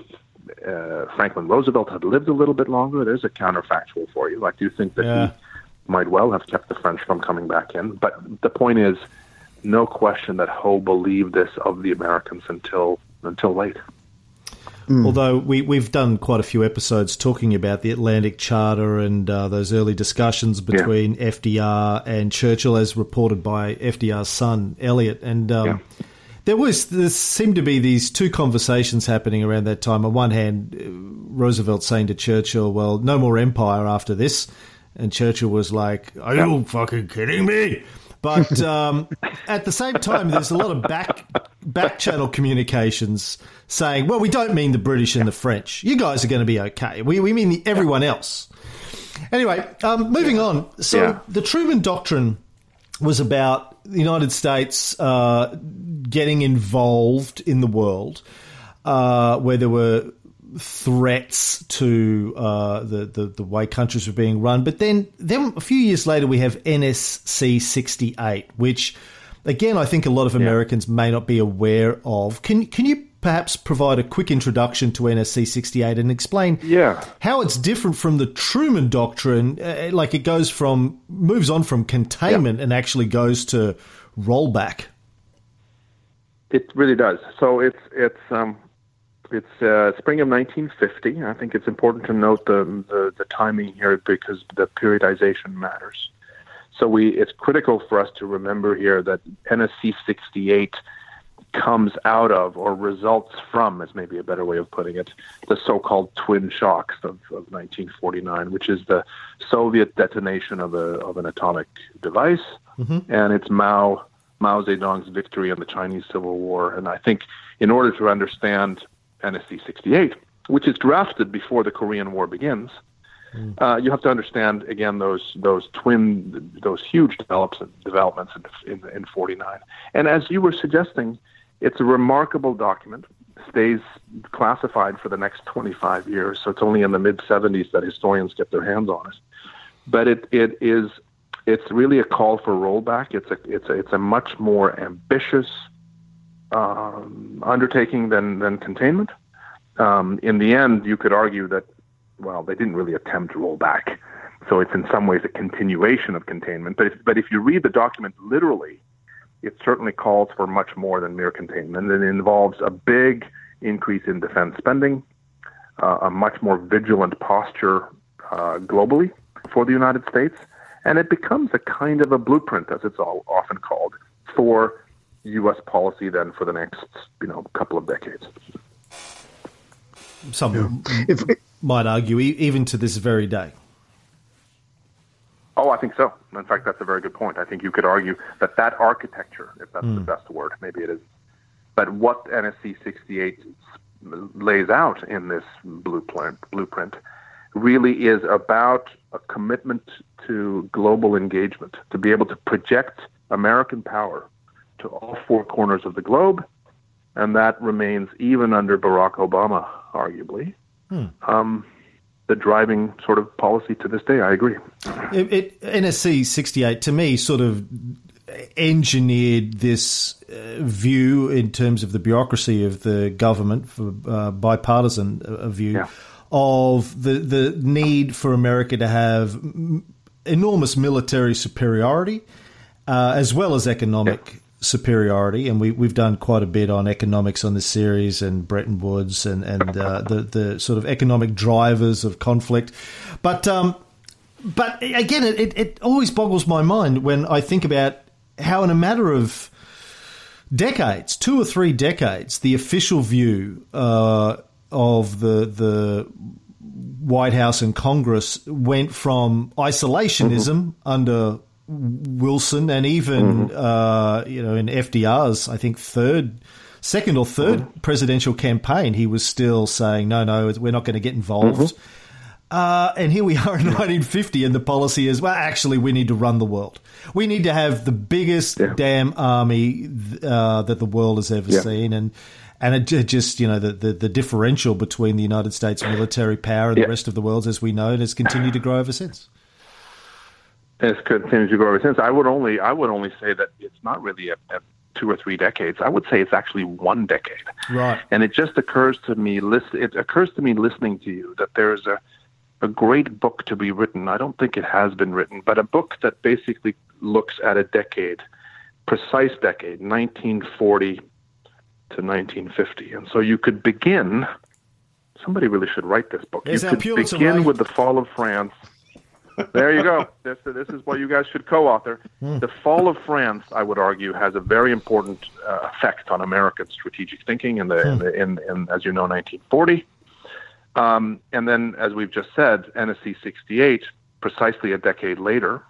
uh, Franklin Roosevelt had lived a little bit longer, there's a counterfactual for you. I do think that yeah. he might well have kept the French from coming back in. But the point is, no question that Ho believed this of the Americans until until late. Mm. Although we, we've done quite a few episodes talking about the Atlantic Charter and uh, those early discussions between yeah. FDR and Churchill, as reported by FDR's son, Elliot. And um, yeah there was there seemed to be these two conversations happening around that time. On one hand, uh, Roosevelt saying to Churchill, "Well, no more empire after this," and Churchill was like, "Are you fucking kidding me?" But um, at the same time, there's a lot of back back channel communications saying, "Well, we don't mean the British and the French. You guys are going to be okay. We we mean the, everyone else." Anyway, um, moving on. So yeah. the Truman Doctrine was about the United States uh, getting involved in the world, uh, where there were threats to uh, the, the, the way countries were being run. But then then a few years later, we have NSC sixty eight, which again I think a lot of Americans yeah. may not be aware of. Can can you perhaps provide a quick introduction to NSC 68 and explain yeah. how it's different from the Truman Doctrine? Uh, like it goes from, moves on from containment yeah. and actually goes to rollback. It really does. So it's, it's, um, it's uh, spring of 1950. I think it's important to note the, the, the timing here because the periodization matters. So we, it's critical for us to remember here that NSC 68 comes out of or results from, is maybe a better way of putting it, the so-called twin shocks of, of 1949, which is the Soviet detonation of a of an atomic device, mm-hmm. and it's Mao Mao Zedong's victory in the Chinese Civil War. And I think in order to understand NSC 68, which is drafted before the Korean War begins, mm. uh, you have to understand again those those twin those huge develops, developments in, in in 49. And as you were suggesting, it's a remarkable document stays classified for the next 25 years. So it's only in the mid 70s that historians get their hands on it. But it, it is it's really a call for rollback. It's a it's a it's a much more ambitious um, undertaking than than containment. Um, in the end, you could argue that well, they didn't really attempt to roll back. So it's in some ways a continuation of containment. But if, but if you read the document literally, it certainly calls for much more than mere containment. It involves a big increase in defense spending, uh, a much more vigilant posture uh, globally for the United States, and it becomes a kind of a blueprint, as it's all often called, for U.S. policy then for the next you know couple of decades. Some yeah. might argue, even to this very day. Oh, I think so. In fact, that's a very good point. I think you could argue that that architecture, if that's mm. the hmm. best word, maybe it is, but what NSC 68 lays out in this blueprint, blueprint really is about a commitment to global engagement, to be able to project American power to all four corners of the globe, and that remains even under Barack Obama, arguably. Hmm. Um, the driving sort of policy to this day. I agree. It, it, NSC 68 to me sort of engineered this uh, view in terms of the bureaucracy of the government for uh, bipartisan uh, view yeah. of the the need for America to have enormous military superiority uh, as well as economic superiority, and we we've done quite a bit on economics on this series and Bretton Woods and and uh, the the sort of economic drivers of conflict, but um, but again, it it always boggles my mind when I think about how in a matter of decades, two or three decades, the official view uh, of the the White House and Congress went from isolationism mm-hmm. under Wilson and even mm-hmm. uh, you know in FDR's I think third, second or 3rd mm-hmm. presidential campaign, he was still saying no, no, we're not going to get involved. Mm-hmm. Uh, and here we are in 1950, and the policy is well, actually, we need to run the world. We need to have the biggest yeah. damn army uh, that the world has ever yeah. seen, and and it just you know the, the, the differential between the United States military power and yeah. the rest of the world, as we know it, has continued to grow ever since has continued to grow ever since. I would only I would only say that it's not really a, a two or three decades. I would say it's actually one decade. Right. And it just occurs to me listen it occurs to me listening to you that there's a a great book to be written. I don't think it has been written, but a book that basically looks at a decade, precise decade, 1940 to 1950. And so you could begin somebody really should write this book. Is you could begin with the fall of France there you go. This this is what you guys should co-author. Mm. The fall of France, I would argue, has a very important uh, effect on American strategic thinking in the, mm. in, the in, in, as you know 1940. Um, and then, as we've just said, NSC 68, precisely a decade later,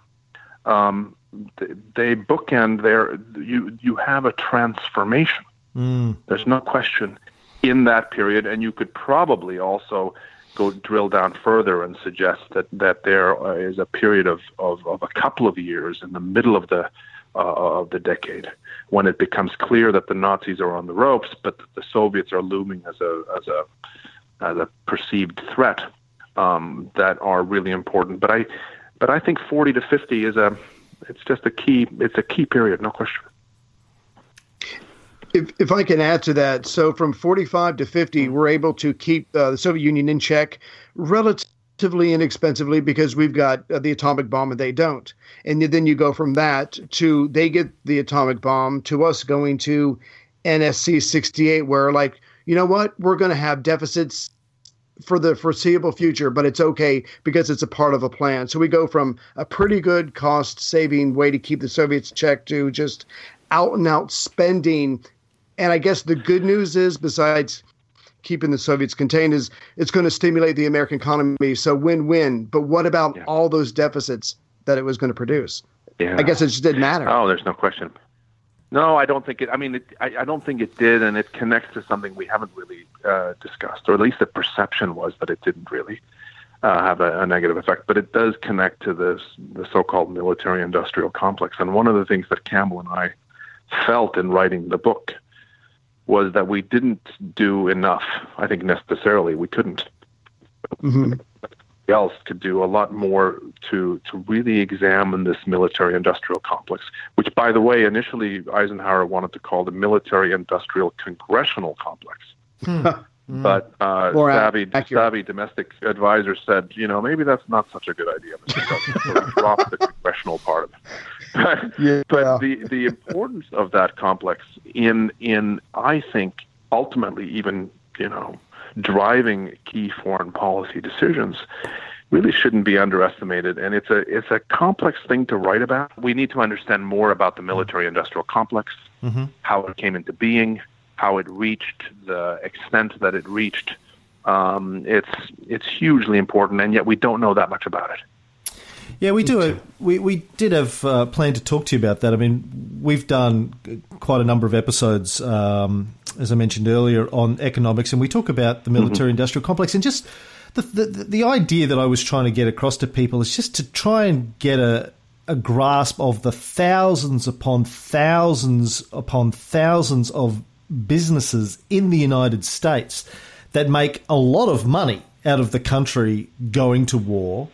um, they bookend there. You you have a transformation. Mm. There's no question in that period, and you could probably also go drill down further and suggest that that there is a period of, of, of a couple of years in the middle of the uh, of the decade when it becomes clear that the Nazis are on the ropes, but the Soviets are looming as a as a as a perceived threat um, that are really important. But I but I think 40 to 50 is a it's just a key it's a key period, no question. If, if I can add to that, so from 45 to 50, we're able to keep uh, the Soviet Union in check relatively inexpensively because we've got uh, the atomic bomb and they don't. And then you go from that to they get the atomic bomb to us going to NSC 68, where, like, you know what? We're going to have deficits for the foreseeable future, but it's okay because it's a part of a plan. So we go from a pretty good cost saving way to keep the Soviets checked to just out and out spending and I guess the good news is, besides keeping the Soviets contained, is it's going to stimulate the American economy. So win win. But what about yeah. all those deficits that it was going to produce? Yeah. I guess it just didn't matter. Oh, there's no question. No, I don't think it. I mean, it, I, I, don't think it did, and it connects to something we haven't really uh, discussed, or at least the perception was that it didn't really uh, have a, a, negative effect. But it does connect to this the so-called military-industrial complex. And one of the things that Campbell and I felt in writing the book was that we didn't do enough. I think necessarily we couldn't. Mm-hmm. Else could do a lot more to to really examine this military-industrial complex, which, by the way, initially Eisenhower wanted to call the military-industrial congressional complex. Hmm. But uh, savvy, savvy domestic advisors said, you know, maybe that's not such a good idea. drop the congressional part of it. But, yeah. but the the importance of that complex in in I think ultimately even you know driving key foreign policy decisions really shouldn't be underestimated and it's a it's a complex thing to write about we need to understand more about the military industrial complex mm-hmm. how it came into being how it reached the extent that it reached um, it's it's hugely important and yet we don't know that much about it yeah, we do. We we did have uh, planned to talk to you about that. I mean, we've done quite a number of episodes, um, as I mentioned earlier, on economics, and we talk about the military-industrial mm-hmm. complex and just the, the the idea that I was trying to get across to people is just to try and get a a grasp of the thousands upon thousands upon thousands of businesses in the United States that make a lot of money out of the country going to war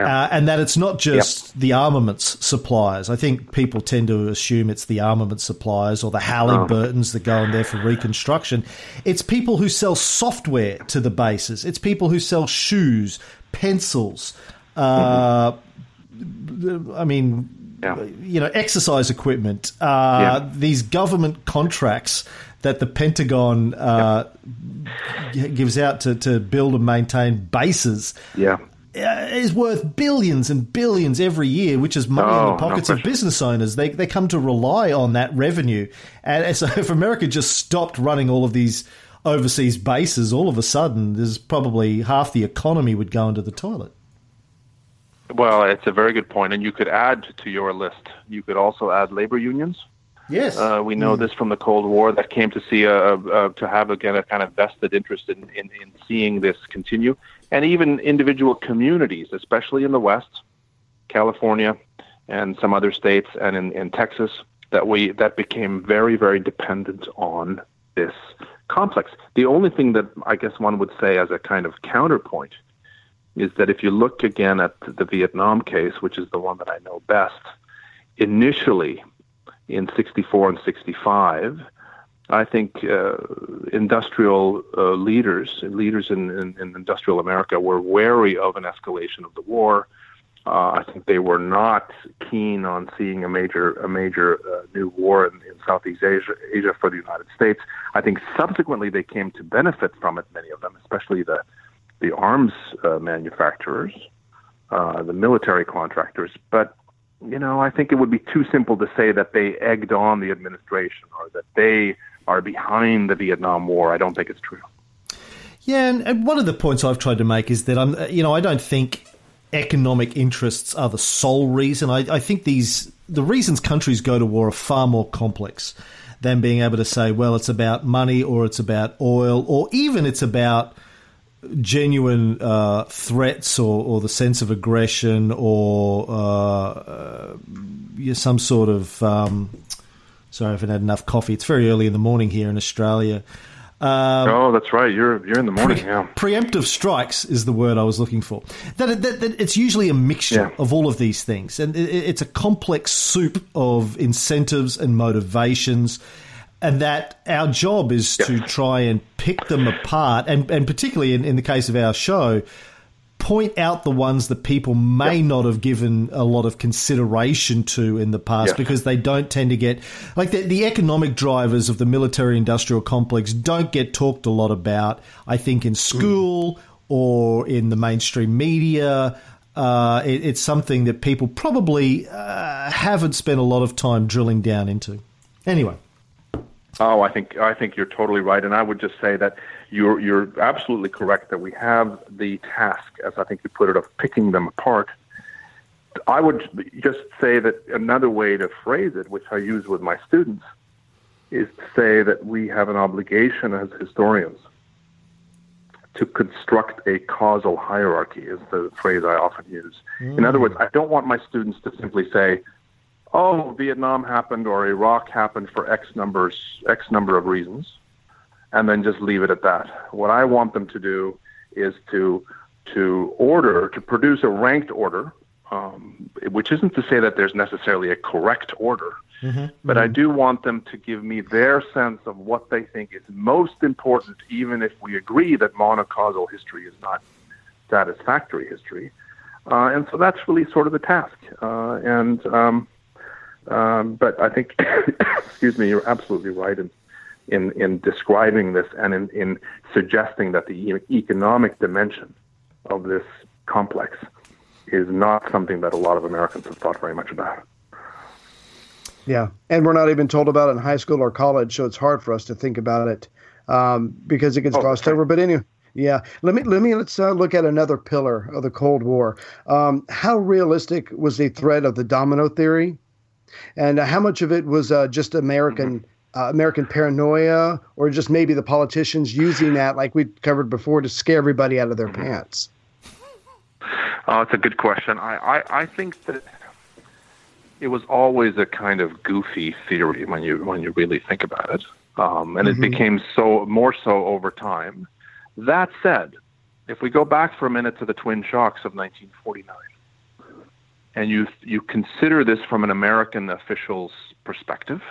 uh, and that it's not just yep. the armaments suppliers. I think people tend to assume it's the armament suppliers or the Halliburtons oh. that go in there for reconstruction. It's people who sell software to the bases. It's people who sell shoes, pencils. Uh, mm-hmm. I mean, yeah. you know, exercise equipment. Uh, yeah. These government contracts that the Pentagon uh, gives out to, to build and maintain bases. Yeah. Uh, is worth billions and billions every year, which is money oh, in the oh, pockets no of business owners. They they come to rely on that revenue, and so if America just stopped running all of these overseas bases, all of a sudden, there's probably half the economy would go into the toilet. Well, it's a very good point, and you could add to your list. You could also add labor unions. Yes, uh, we know mm. this from the Cold War that came to see a, a, to have again a kind of vested interest in, in, in seeing this continue and even individual communities, especially in the West, California, and some other states, and in, in Texas, that we that became very, very dependent on this complex. The only thing that I guess one would say as a kind of counterpoint is that if you look again at the Vietnam case, which is the one that I know best, initially in 64 and 65, I think uh, industrial uh, leaders, leaders in, in, in, industrial America, were wary of an escalation of the war. Uh, I think they were not keen on seeing a major, a major uh, new war in, in Southeast Asia, Asia for the United States. I think subsequently they came to benefit from it. Many of them, especially the the arms uh, manufacturers, uh, the military contractors. But you know, I think it would be too simple to say that they egged on the administration or that they are behind the Vietnam War. I don't think it's true. Yeah, and, and one of the points I've tried to make is that I'm, you know, I don't think economic interests are the sole reason. I, I think these the reasons countries go to war are far more complex than being able to say, well, it's about money or it's about oil or even it's about genuine uh, threats or, or, the sense of aggression or uh, uh, some sort of um, Sorry, I haven't had enough coffee. It's very early in the morning here in Australia. Um, oh, that's right. You're you're in the morning. Pre- yeah. Preemptive strikes is the word I was looking for. That, that, that it's usually a mixture yeah. of all of these things, and it, it's a complex soup of incentives and motivations, and that our job is yeah. to try and pick them apart, and and particularly in, in the case of our show, point out the ones that people may yep. not have given a lot of consideration to in the past yes. because they don't tend to get like the, the economic drivers of the military industrial complex don't get talked a lot about i think in school mm. or in the mainstream media uh, it, it's something that people probably uh, haven't spent a lot of time drilling down into anyway oh i think i think you're totally right and i would just say that you're, you're absolutely correct that we have the task, as I think you put it, of picking them apart. I would just say that another way to phrase it, which I use with my students, is to say that we have an obligation as historians to construct a causal hierarchy, is the phrase I often use. Mm. In other words, I don't want my students to simply say, oh, Vietnam happened or Iraq happened for X numbers, X number of reasons and then just leave it at that. What I want them to do is to to order to produce a ranked order, um, which isn't to say that there's necessarily a correct order, mm-hmm. but I do want them to give me their sense of what they think is most important, even if we agree that monocausal history is not satisfactory history. Uh, and so that's really sort of the task. Uh, and um, um, but I think, excuse me, you're absolutely right in in, in describing this and in, in suggesting that the economic dimension of this complex is not something that a lot of Americans have thought very much about. Yeah, and we're not even told about it in high school or college, so it's hard for us to think about it um, because it gets oh, glossed okay. over. But anyway, yeah, let me let me let's uh, look at another pillar of the Cold War. Um, how realistic was the threat of the domino theory, and uh, how much of it was uh, just American mm-hmm. uh, American paranoia, or just maybe the politicians using that, like we covered before, to scare everybody out of their mm-hmm. pants? Oh, it's a good question. I, I, I think that it was always a kind of goofy theory when you when you really think about it, um, and mm-hmm. it became so more so over time that said, if we go back for a minute to the twin shocks of 1949, and you you consider this from an American official's perspective,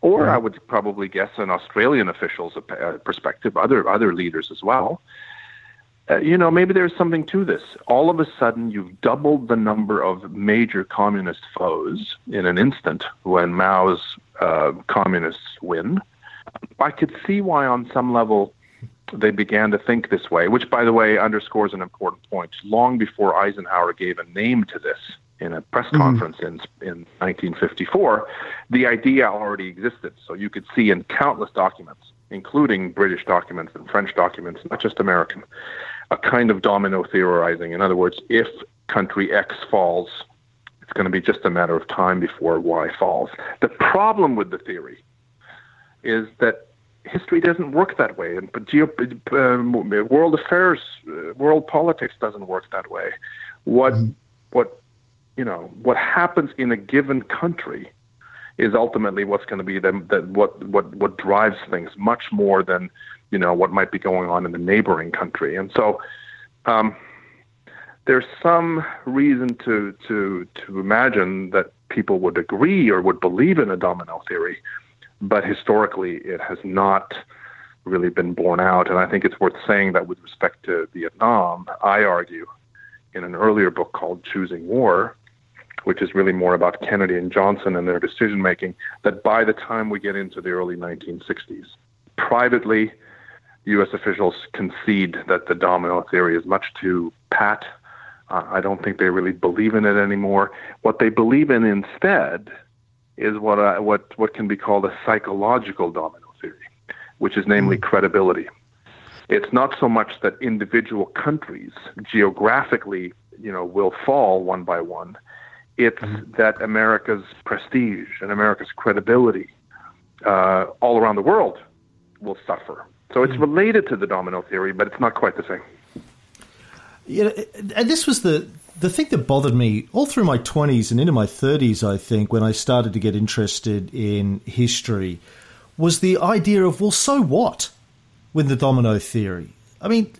or I would probably guess an Australian official's uh, perspective, other other leaders as well. Uh, you know, maybe there's something to this. All of a sudden, you've doubled the number of major communist foes in an instant when Mao's uh, communists win. I could see why, on some level, they began to think this way, which, by the way, underscores an important point. Long before Eisenhower gave a name to this in a press mm-hmm. conference in, in 1954, the idea already existed. So you could see in countless documents, including British documents and French documents, not just American, a kind of domino theorizing. In other words, if country X falls, it's going to be just a matter of time before Y falls. The problem with the theory is that history doesn't work that way, and but geo, uh, world affairs, uh, world politics doesn't work that way. What mm-hmm. what you know what happens in a given country is ultimately what's going to be the, the what what what drives things much more than you know what might be going on in the neighboring country, and so. Um, there's some reason to to to imagine that people would agree or would believe in a domino theory but historically it has not really been borne out. And I think it's worth saying that with respect to Vietnam, I argue in an earlier book called Choosing War, which is really more about Kennedy and Johnson and their decision making, that by the time we get into the early 1960s, privately, U.S. officials concede that the domino theory is much too pat. Uh, I don't think they really believe in it anymore. What they believe in instead is what I, what what can be called a psychological domino theory, which is namely mm. credibility. It's not so much that individual countries geographically, you know, will fall one by one. It's mm. that America's prestige and America's credibility uh, all around the world will suffer. So it's mm. related to the domino theory, but it's not quite the same. You know, and this was the the thing that bothered me all through my 20s and into my 30s, I think, when I started to get interested in history, was the idea of, well, so what with the domino theory? I mean,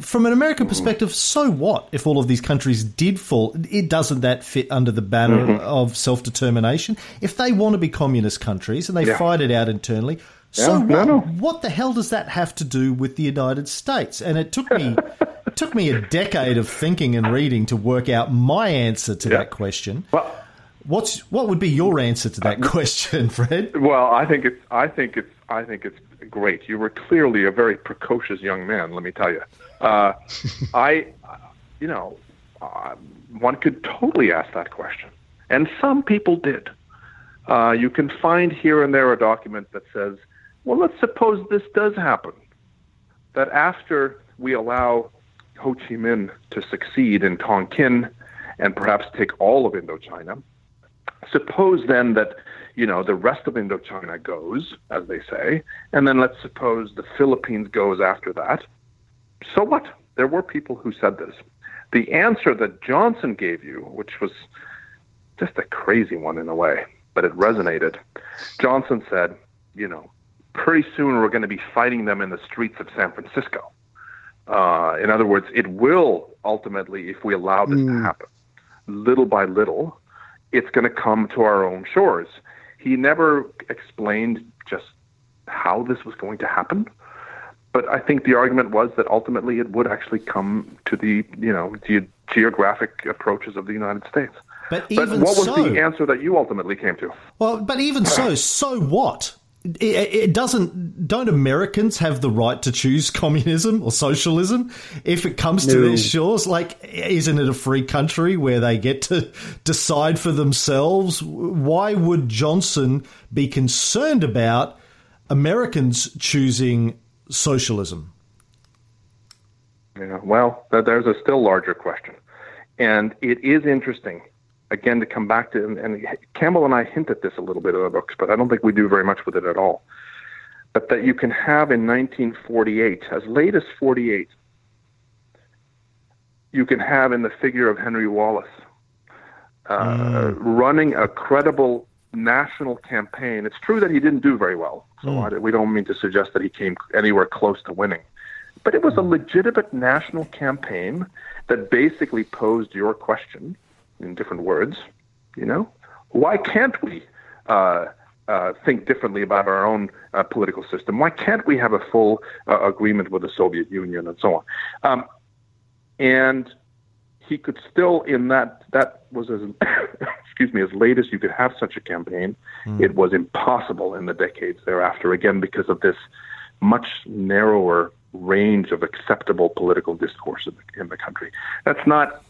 from an American perspective, so what if all of these countries did fall? It doesn't that fit under the banner mm-hmm. of self determination? If they want to be communist countries and they yeah. fight it out internally, so yeah, what? No, no. What the hell does that have to do with the United States? And it took me it took me a decade of thinking and reading to work out my answer to yeah. that question. Well, what's what would be your answer to that uh, question, Fred? Well, I think it's I think it's I think it's great. You were clearly a very precocious young man. Let me tell you. Uh, I, you know, uh, one could totally ask that question, and some people did. Uh, you can find here and there a document that says well, let's suppose this does happen. That after we allow Ho Chi Minh to succeed in Tonkin and perhaps take all of Indochina, suppose then that you know the rest of Indochina goes, as they say, and then let's suppose the Philippines goes after that. So what? There were people who said this. The answer that Johnson gave you, which was just a crazy one in a way, but it resonated. Johnson said, you know, pretty soon we're going to be fighting them in the streets of San Francisco. Uh, in other words, it will ultimately, if we allow this to happen, little by little, it's going to come to our own shores. He never explained just how this was going to happen, but I think the argument was that ultimately it would actually come to the you know ge- geographic approaches of the United States. But But even what was so, the answer that you ultimately came to? Well, but even so, so what? It, it doesn't. Don't Americans have the right to choose communism or socialism if it comes to No. their shores? Like, isn't it a free country where they get to decide for themselves? Why would Johnson be concerned about Americans choosing socialism? Yeah, well, there's a still larger question. And it is interesting, again, to come back to, and, and Campbell and I hint at this a little bit in the books, but I don't think we do very much with it at all. But that you can have in 1948, as late as 48, you can have in the figure of Henry Wallace uh, mm. running a credible national campaign. It's true that he didn't do very well, so mm. I, we don't mean to suggest that he came anywhere close to winning. But it was a mm. legitimate national campaign that basically posed your question in different words. You know, why can't we uh, uh, think differently about our own uh, political system? Why can't we have a full uh, agreement with the Soviet Union and so on? Um, and he could still, in that, that was as, excuse me, as late as you could have such a campaign. It was impossible in the decades thereafter, again, because of this much narrower range of acceptable political discourse in the, in the country. That's not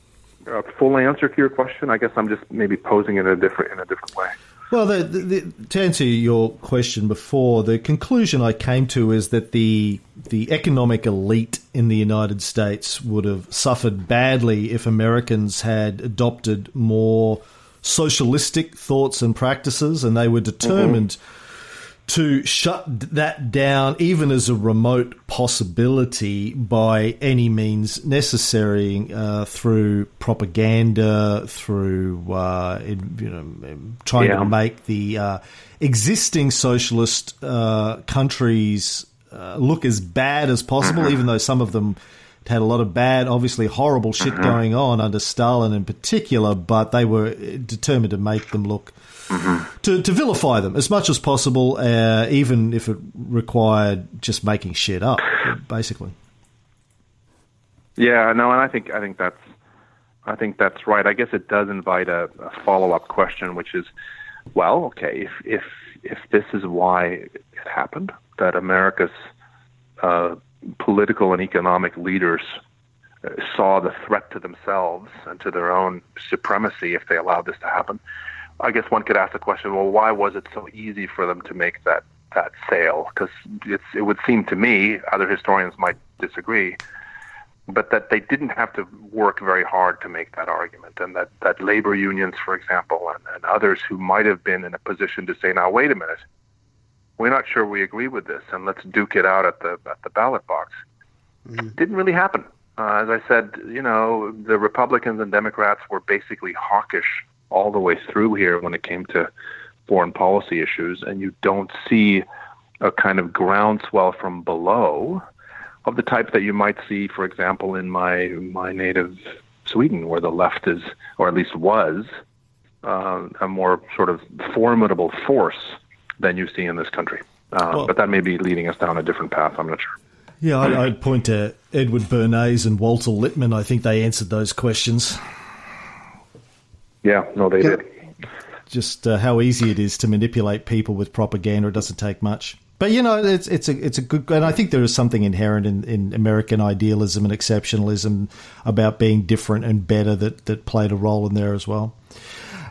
a full answer to your question. I guess I'm just maybe posing it in a different in a different way. Well, the, the, the, to answer your question before, the conclusion I came to is that the the economic elite in the United States would have suffered badly if Americans had adopted more socialistic thoughts and practices, and they were mm-hmm. determined to shut that down, even as a remote possibility, by any means necessary uh, through propaganda, through uh, you know trying Yeah. to make the uh, existing socialist uh, countries uh, look as bad as possible, even though some of them had a lot of bad, obviously horrible shit going on under Stalin in particular, but they were determined to make them look to, to vilify them as much as possible, uh, even if it required just making shit up, basically. Yeah, no, and I think I think that's I think that's right. I guess it does invite a, a follow up question, which is, well, okay, if if if this is why it happened, that America's uh, political and economic leaders uh, saw the threat to themselves and to their own supremacy if they allowed this to happen. I guess one could ask the question: Well, why was it so easy for them to make that that sale? Because it would seem to me, other historians might disagree, but that they didn't have to work very hard to make that argument, and that that labor unions, for example, and, and others who might have been in a position to say, "Now, wait a minute, we're not sure we agree with this, and let's duke it out at the at the ballot box." Didn't really happen. Uh, as I said, you know, the Republicans and Democrats were basically hawkish all the way through here when it came to foreign policy issues, and you don't see a kind of groundswell from below of the type that you might see, for example, in my my native Sweden, where the left is, or at least was, uh, a more sort of formidable force than you see in this country. Uh, Well- but that may be leading us down a different path. I'm not sure. Yeah, I'd, I'd point to Edward Bernays and Walter Lippmann. I think they answered those questions. Yeah, no, they Yeah. did. Just uh, how easy it is to manipulate people with propaganda. It doesn't take much. But you know, it's it's a it's a good, and I think there is something inherent in, in American idealism and exceptionalism about being different and better that that played a role in there as well.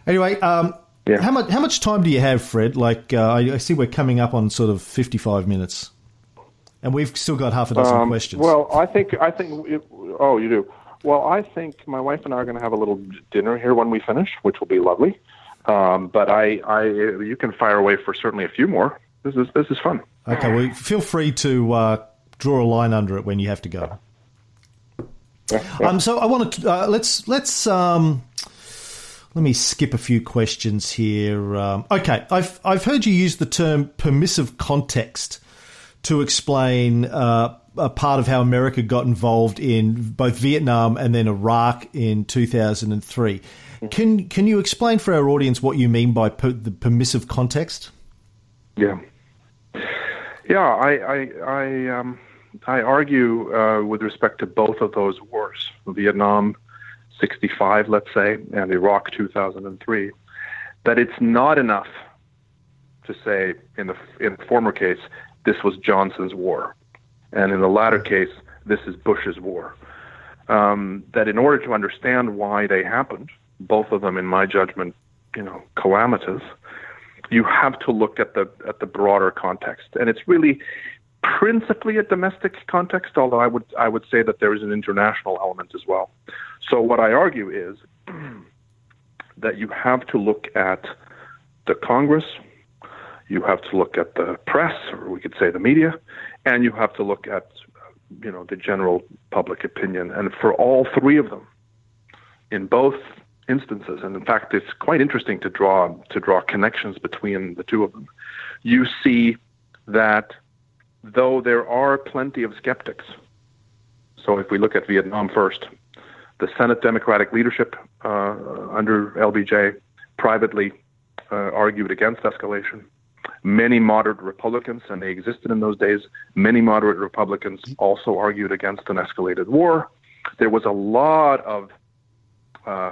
Anyway, um, Yeah. how much how much time do you have, Fred? Like, uh, I, I see we're coming up on sort of fifty five minutes, and we've still got half a dozen Um, questions. Well, I think I think. It, oh, you do. Well, I think my wife and I are going to have a little dinner here when we finish, which will be lovely. Um, but I, I, you can fire away for certainly a few more. This is this is fun. okay, well, feel free to uh, draw a line under it when you have to go. Um, so I want to uh, let's let's um, let me skip a few questions here. Um, okay, I've I've heard you use the term permissive context to explain uh, a part of how America got involved in both Vietnam and then Iraq in 2003. Can can you explain for our audience what you mean by per, the permissive context? Yeah, yeah. I I I, um, I argue uh, with respect to both of those wars, Vietnam '65, let's say, and Iraq 2003, that it's not enough to say in the in the former case this was Johnson's war, and in the latter case this is Bush's war. Um, that in order to understand why they happened, both of them, in my judgment, you know, calamitous, you have to look at the at the broader context, and it's really principally a domestic context. Although I would I would say that there is an international element as well. So what I argue is that you have to look at the Congress, you have to look at the press, or we could say the media, and you have to look at you know the general public opinion. And for all three of them, in both instances, and in fact, it's quite interesting to draw to draw connections between the two of them. You see that though there are plenty of skeptics. So if we look at Vietnam first, the Senate Democratic leadership uh, under LBJ privately uh, argued against escalation. Many moderate Republicans, and they existed in those days, many moderate Republicans also argued against an escalated war. There was a lot of uh,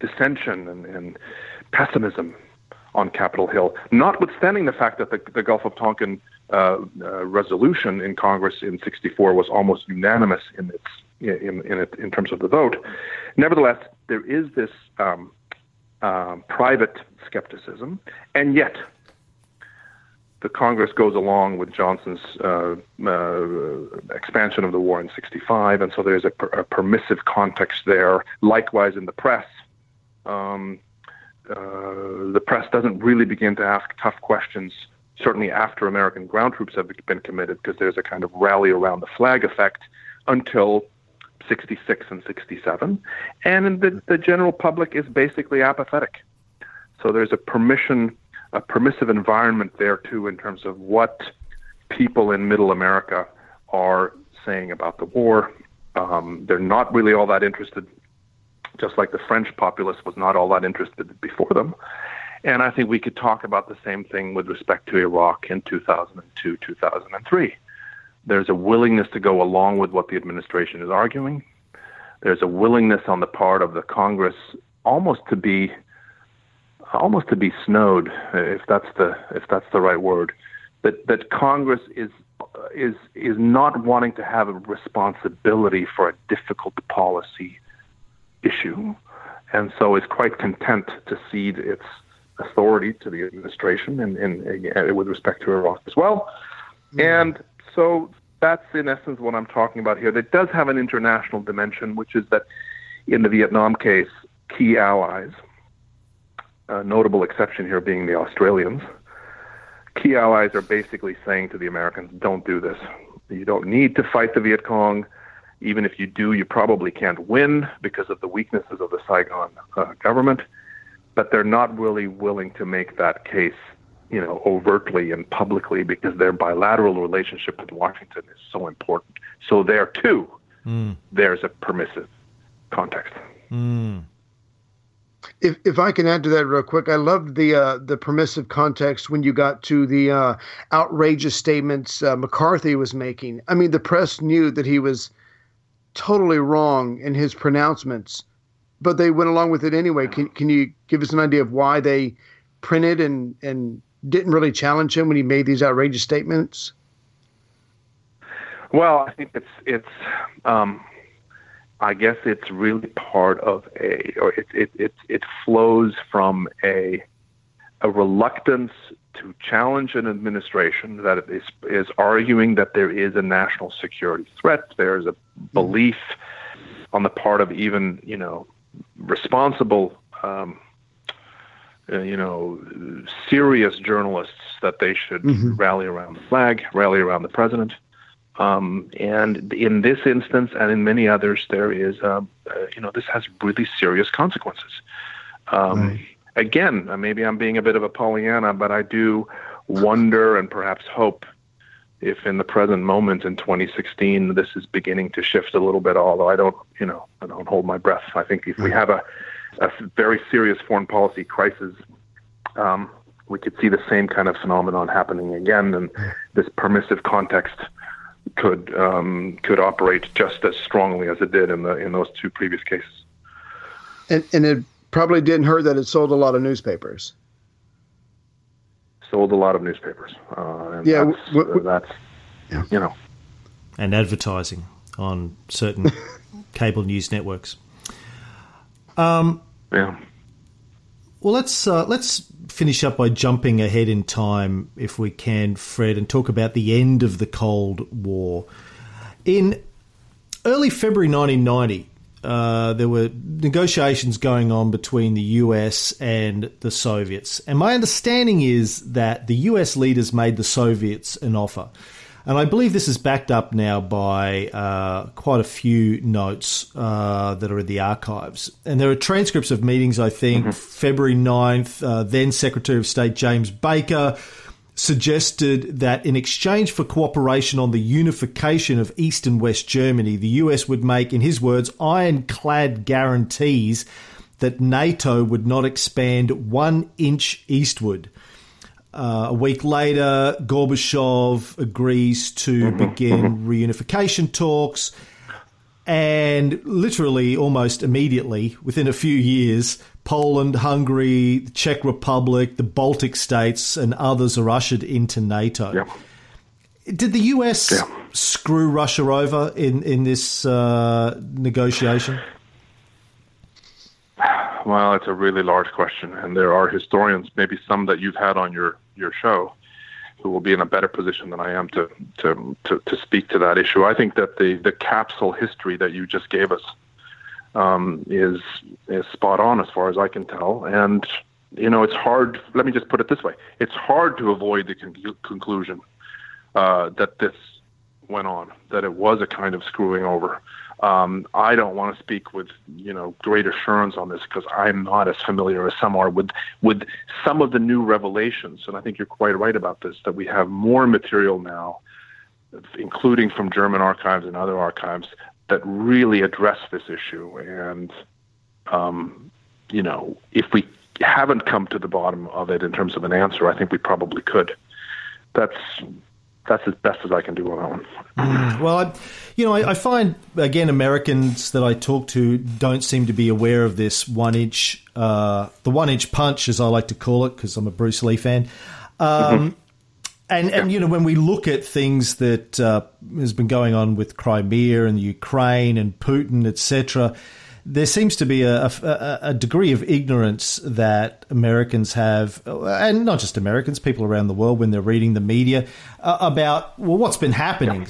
dissension and, and, pessimism on Capitol Hill, notwithstanding the fact that the, the Gulf of Tonkin uh, uh, resolution in Congress in '64 was almost unanimous in its in in, it, in terms of the vote. Nevertheless, there is this um, uh, private skepticism, and yet the Congress goes along with Johnson's uh, uh, expansion of the war in 65, and so there's a, per- a, permissive context there. Likewise, in the press, um, uh, the press doesn't really begin to ask tough questions, certainly after American ground troops have been committed, because there's a kind of rally around the flag effect until 66 and 67. And the, the general public is basically apathetic. So there's a permission, a permissive environment there too, in terms of what people in middle America are saying about the war. Um, they're not really all that interested, just like the French populace was not all that interested before them. And I think we could talk about the same thing with respect to Iraq in 2002, 2003. There's a willingness to go along with what the administration is arguing. There's a willingness on the part of the Congress almost to be almost to be snowed, if that's the if that's the right word. That that Congress is is is not wanting to have a responsibility for a difficult policy issue, and so is quite content to cede its authority to the administration and, and, and with respect to Iraq as well. Mm. And so that's in essence what I'm talking about here. That does have an international dimension, which is that in the Vietnam case, key allies, a notable exception here being the Australians, key allies are basically saying to the Americans, don't do this. You don't need to fight the Viet Cong. Even if you do, you probably can't win because of the weaknesses of the Saigon uh, government. But they're not really willing to make that case you know, overtly and publicly because their bilateral relationship with Washington is so important. So there too, mm. there's a permissive context. Mm. If if I can add to that real quick, I loved the uh, the permissive context when you got to the uh, outrageous statements uh, McCarthy was making. I mean, the press knew that he was totally wrong in his pronouncements, but they went along with it anyway. Can can you give us an idea of why they printed and and didn't really challenge him when he made these outrageous statements? Well, I think it's it's um, I guess it's really part of a or it it it, it flows from a a reluctance to challenge an administration that is is arguing that there is a national security threat. There's a belief on the part of even you know responsible um, uh, you know, serious journalists that they should mm-hmm. rally around the flag, rally around the president. Um, and in this instance, and in many others, there is, uh, uh, you know, this has really serious consequences. Um, right. Again, uh, maybe I'm being a bit of a Pollyanna, but I do wonder and perhaps hope if in the present moment in 2016 this is beginning to shift a little bit, although I don't, you know, I don't hold my breath. I think if we have a, a very serious foreign policy crisis, um, we could see the same kind of phenomenon happening again, and this permissive context could um, could operate just as strongly as it did in the in those two previous cases. And and it probably didn't hurt that it sold a lot of newspapers. Sold a lot of newspapers. Uh, Yeah, that's, w- w- that's you know and advertising on certain cable news networks. yeah. Well, let's uh, let's finish up by jumping ahead in time, if we can, Fred, and talk about the end of the Cold War. In early February 1990, uh, there were negotiations going on between the US and the Soviets, and my understanding is that the US leaders made the Soviets an offer. And I believe this is backed up now by uh, quite a few notes uh, that are in the archives. And there are transcripts of meetings, I think, February 9th. Uh, then Secretary of State James Baker suggested that in exchange for cooperation on the unification of East and West Germany, the US would make, in his words, ironclad guarantees that NATO would not expand one inch eastward. Uh, a week later, Gorbachev agrees to begin reunification talks. And literally, almost immediately, within a few years, Poland, Hungary, the Czech Republic, the Baltic states, and others are ushered into NATO. Yeah. Did the US screw Russia over in, in this uh, negotiation? Well, it's a really large question, and there are historians, maybe some that you've had on your, your show, who will be in a better position than I am to, to, to, to speak to that issue. I think that the, the capsule history that you just gave us um, is is spot on as far as I can tell, and you know it's hard. Let me just put it this way: it's hard to avoid the con- conclusion uh, that this went on, that it was a kind of screwing over. Um, I don't want to speak with you know great assurance on this because I'm not as familiar as some are with with some of the new revelations, and I think you're quite right about this. That we have more material now, including from German archives and other archives, that really address this issue. And um, you know, if we haven't come to the bottom of it in terms of an answer, I think we probably could. That's that's as best as I can do on that one. Well, I, you know, I, I find again Americans that I talk to don't seem to be aware of this one inch, uh, the one inch punch, as I like to call it, because I'm a Bruce Lee fan. Um, And and you know when we look at things that uh, has been going on with Crimea and the Ukraine and Putin, etc., there seems to be a, a, a degree of ignorance that Americans have, and not just Americans, people around the world when they're reading the media uh, about well what's been happening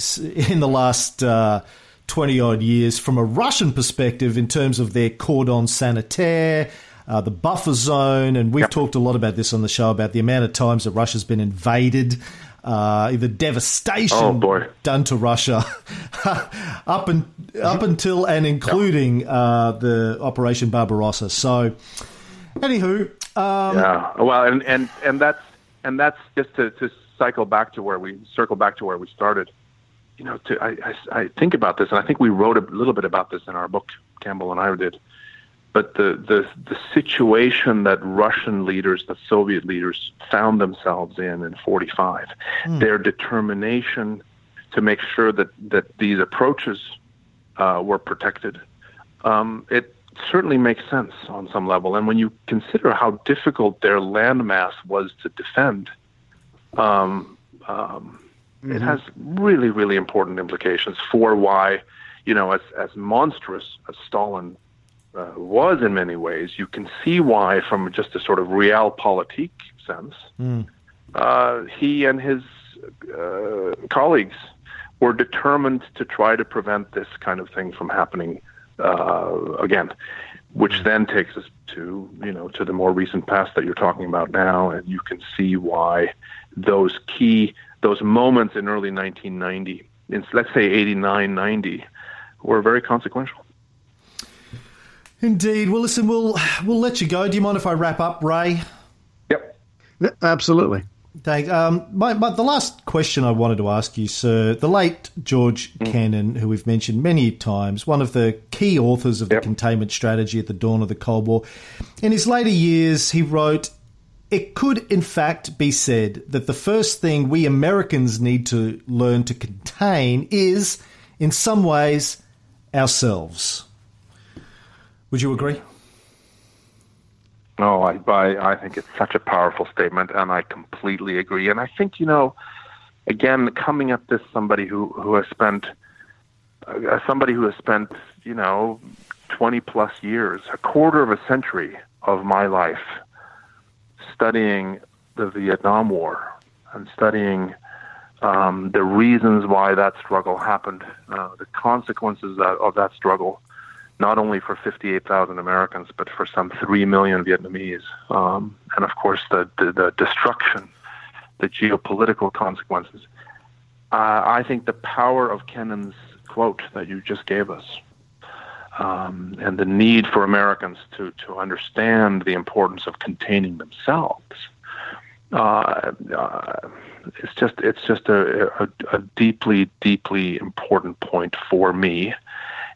in the last. Uh, 20 odd years from a Russian perspective in terms of their cordon sanitaire, uh, the buffer zone, and we've talked a lot about this on the show about the amount of times that Russia's been invaded, uh, the devastation Oh, done to Russia up and up until and including uh, the Operation Barbarossa. So, anywho, um, yeah. Well, and and and that's and that's just to to cycle back to where we circle back to where we started. You know, to I I, I think about this, and I think we wrote a little bit about this in our book. Campbell and I did. But the, the the situation that Russian leaders, the Soviet leaders, found themselves in in '45, their determination to make sure that that these approaches uh, were protected, um, it certainly makes sense on some level. And when you consider how difficult their landmass was to defend, um, um, it has really, really important implications for why, you know, as, as monstrous as Stalin uh, was in many ways, you can see why, from just a sort of realpolitik sense, uh, he and his uh, colleagues were determined to try to prevent this kind of thing from happening uh, again, which then takes us to you know to the more recent past that you're talking about now, and you can see why those key those moments in early 1990, in let's say 89, 90, were very consequential. Indeed. Well, listen, we'll we'll let you go. Do you mind if I wrap up, Ray? Yep. Absolutely. Thank, um, my, my, the last question I wanted to ask you, sir. The late George mm. Kennan, who we've mentioned many times, one of the key authors of yep. the containment strategy at the dawn of the Cold War. In his later years, he wrote, It could, in fact, be said that the first thing we Americans need to learn to contain is, in some ways, ourselves. Would you agree? No, I, I I think it's such a powerful statement, and I completely agree. And I think you know, again, coming at this somebody who who has spent uh, somebody who has spent you know twenty plus years, a quarter of a century of my life studying the Vietnam War and studying um, the reasons why that struggle happened, uh, the consequences of, of that struggle, not only for 58,000 Americans, but for some 3 million Vietnamese. Um, and of course, the, the, the, destruction, the geopolitical consequences. Uh, I think the power of Kennan's quote that you just gave us um, and the need for Americans to, to understand the importance of containing themselves. Uh, uh, it's just it's just a, a, a deeply deeply important point for me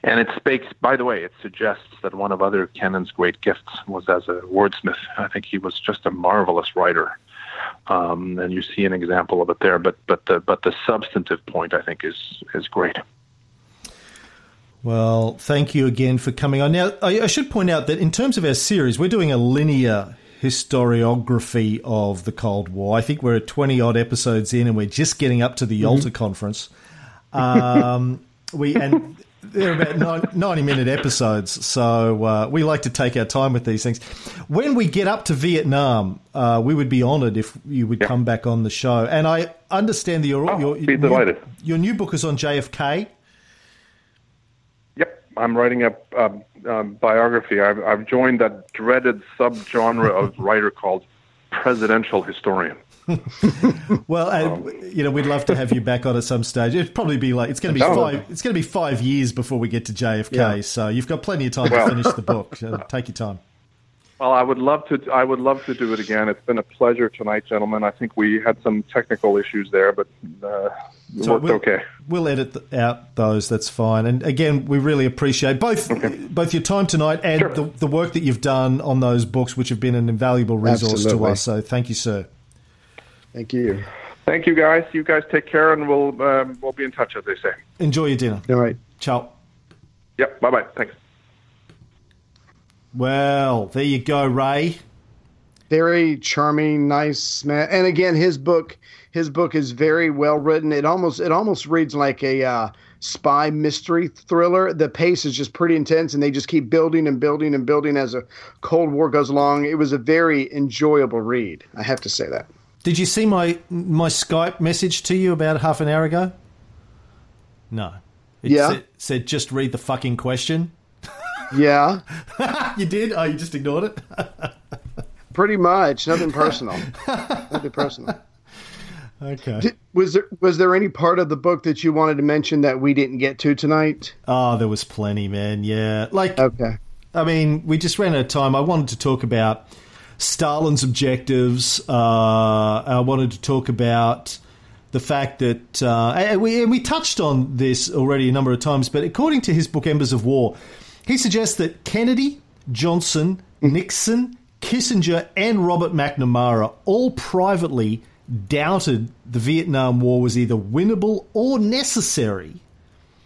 and it speaks, by the way, it suggests that one of other Kennan's great gifts was as a wordsmith. I think he was just a marvelous writer. Um, and you see an example of it there. But but the but the substantive point I think is is great. Well, thank you again for coming on. Now, I, I should point out that in terms of our series, we're doing a linear historiography of the Cold War. I think we're at 20 odd episodes in and we're just getting up to the mm-hmm. Yalta conference. Um, we and they're about 90 minute episodes, so uh, we like to take our time with these things. When we get up to Vietnam, uh, we would be honoured if you would yeah. come back on the show. And I understand that your, oh, your, be delighted. New, your new book is on JFK. Yep, I'm writing a, a, a biography. I've, I've joined that dreaded subgenre of writer called presidential historian. Well, um, you know, we'd love to have you back on at some stage. It'd probably be like it's going to be five. It's going to be five years before we get to JFK. Yeah. So you've got plenty of time well, to finish the book. So take your time. Well, I would love to. I would love to do it again. It's been a pleasure tonight, gentlemen. I think we had some technical issues there, but uh, it so worked we'll, okay. We'll edit out those. That's fine. And again, we really appreciate both okay. both your time tonight and sure. the, the work that you've done on those books, which have been an invaluable resource Absolutely. to us. So, thank you, sir. Thank you. Thank you, guys. You guys take care, and we'll um, we'll be in touch, as they say. Enjoy your dinner. All right. Ciao. Yep. Bye bye. Thanks. Well, there you go, Ray. Very charming, nice man. And again, his book, his book is very well written. It almost it almost reads like a uh, spy mystery thriller. The pace is just pretty intense, and they just keep building and building and building as the Cold War goes along. It was a very enjoyable read. I have to say that. Did you see my my Skype message to you about half an hour ago? No. It yeah. Said, said just read the fucking question. Yeah. you did? Oh, you just ignored it? Pretty much. Nothing personal. Nothing personal. Okay. Did, was there was there any part of the book that you wanted to mention that we didn't get to tonight? Oh, there was plenty, man. Yeah. Like Okay. I mean, we just ran out of time. I wanted to talk about Stalin's objectives. Uh, I wanted to talk about the fact that uh, and we and we touched on this already a number of times, but according to his book Embers of War, he suggests that Kennedy, Johnson, Nixon, Kissinger, and Robert McNamara all privately doubted the Vietnam War was either winnable or necessary.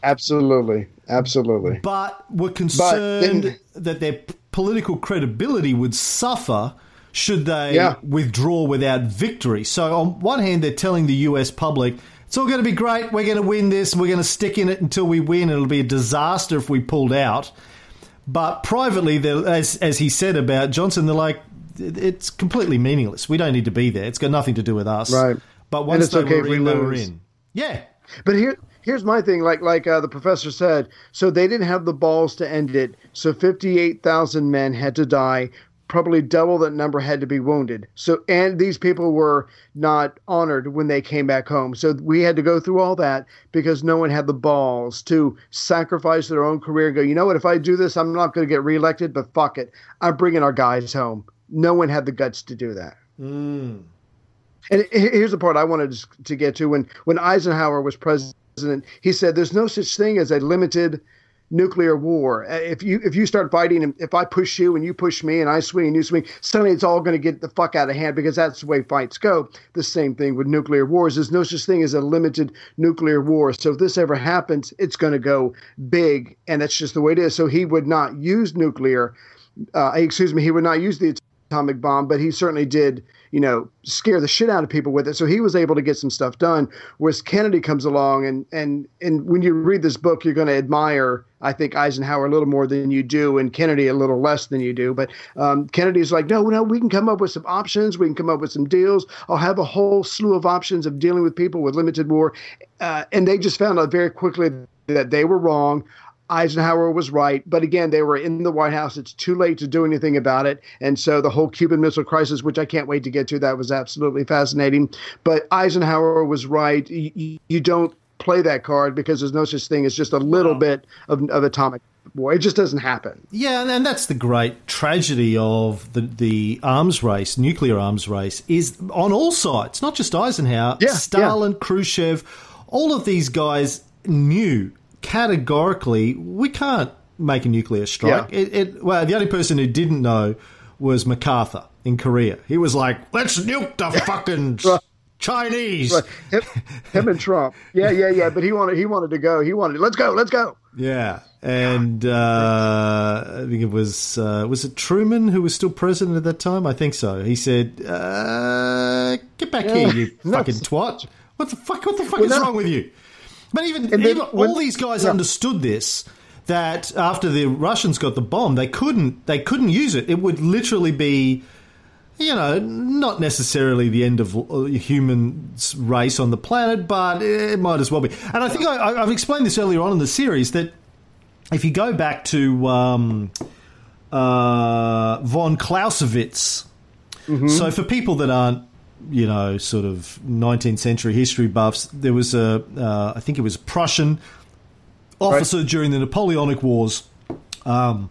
Absolutely, absolutely. But were concerned but that their political credibility would suffer should they yeah. withdraw without victory. So, on one hand, they're telling the US public, it's all going to be great, we're going to win this, we're going to stick in it until we win, it'll be a disaster if we pulled out. But privately, as, as he said about Johnson, they're like, it's completely meaningless. We don't need to be there. It's got nothing to do with us. Right. But once they okay were in, they were in. Yeah. But here, here's my thing. Like like uh, the professor said, so they didn't have the balls to end it. So fifty eight thousand men had to die probably double that number had to be wounded. So, and these people were not honored when they came back home. So we had to go through all that because no one had the balls to sacrifice their own career and go, you know what, if I do this, I'm not going to get reelected, but fuck it. I'm bringing our guys home. No one had the guts to do that. Mm. And here's the part I wanted to get to when when Eisenhower was president, he said there's no such thing as a limited nuclear war. If you if you start fighting, and if I push you and you push me and I swing and you swing, suddenly it's all going to get the fuck out of hand because that's the way fights go. The same thing with nuclear wars. There's no such thing as a limited nuclear war. So if this ever happens, it's going to go big, and that's just the way it is. So he would not use nuclear. Uh, excuse me, he would not use the atomic bomb, but he certainly did you know, scare the shit out of people with it. So he was able to get some stuff done. Whereas Kennedy comes along, and and and when you read this book, you're going to admire, I think, Eisenhower a little more than you do, and Kennedy a little less than you do. But um, Kennedy's like, no, no, we can come up with some options. We can come up with some deals. I'll have a whole slew of options of dealing with people with limited war, uh, and they just found out very quickly that they were wrong. Eisenhower was right, but again, they were in the White House. It's too late to do anything about it. And so the whole Cuban Missile Crisis, which I can't wait to get to, that was absolutely fascinating. But Eisenhower was right. You, you don't play that card because there's no such thing as just a little bit of, of atomic war. It just doesn't happen. Yeah, and that's the great tragedy of the, the arms race, nuclear arms race, is on all sides, not just Eisenhower, yeah, Stalin, yeah. Khrushchev, all of these guys knew categorically, we can't make a nuclear strike. Yeah. It, it, well, the only person who didn't know was MacArthur in Korea. He was like, let's nuke the fucking Chinese. Right. Him, him, and Trump. Yeah, yeah, yeah. But he wanted he wanted to go. He wanted let's go, let's go. Yeah. And uh, I think it was uh, was it Truman who was still president at that time? I think so. He said, uh, "Get back yeah. here, you fucking twat! What the fuck? What the fuck well, is that, wrong with you?" But even, even when, all these guys yeah. understood this that after the Russians got the bomb, they couldn't they couldn't use it. It would literally be, you know, not necessarily the end of uh, human race on the planet, but it might as well be. And I think I, have explained this earlier on in the series that if you go back to um, uh, von Clausewitz, mm-hmm. so for people that aren't you know, sort of 19th century history buffs, there was a, uh, I think it was a Prussian officer right. during the Napoleonic Wars, um,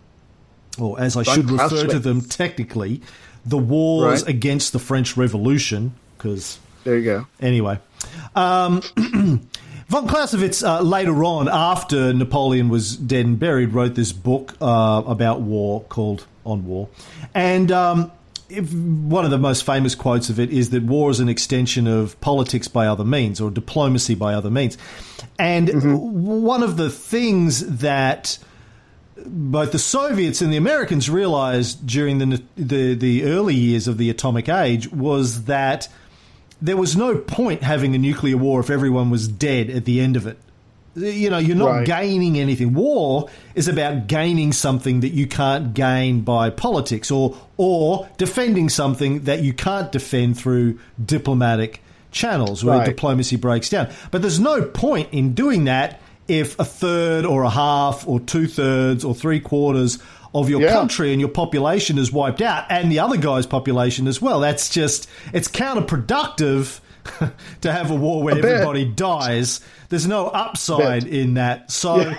or as I should refer to them technically, the wars right. against the French Revolution, because. There you go. Anyway. Um, Von Clausewitz, uh, later on, after Napoleon was dead and buried, wrote this book uh, about war called On War. And um, one of the most famous quotes of it is that war is an extension of politics by other means or diplomacy by other means. And mm-hmm. one of the things that both the Soviets and the Americans realized during the, the, the early years of the atomic age was that there was no point having a nuclear war if everyone was dead at the end of it. You know, you're not right. gaining anything. War is about gaining something that you can't gain by politics, or or defending something that you can't defend through diplomatic channels where right. diplomacy breaks down. But there's no point in doing that if a third or a half or two thirds or three quarters of your yeah. country and your population is wiped out, and the other guy's population as well. That's just it's counterproductive to have a war where a everybody dies. There's no upside in that. So yeah.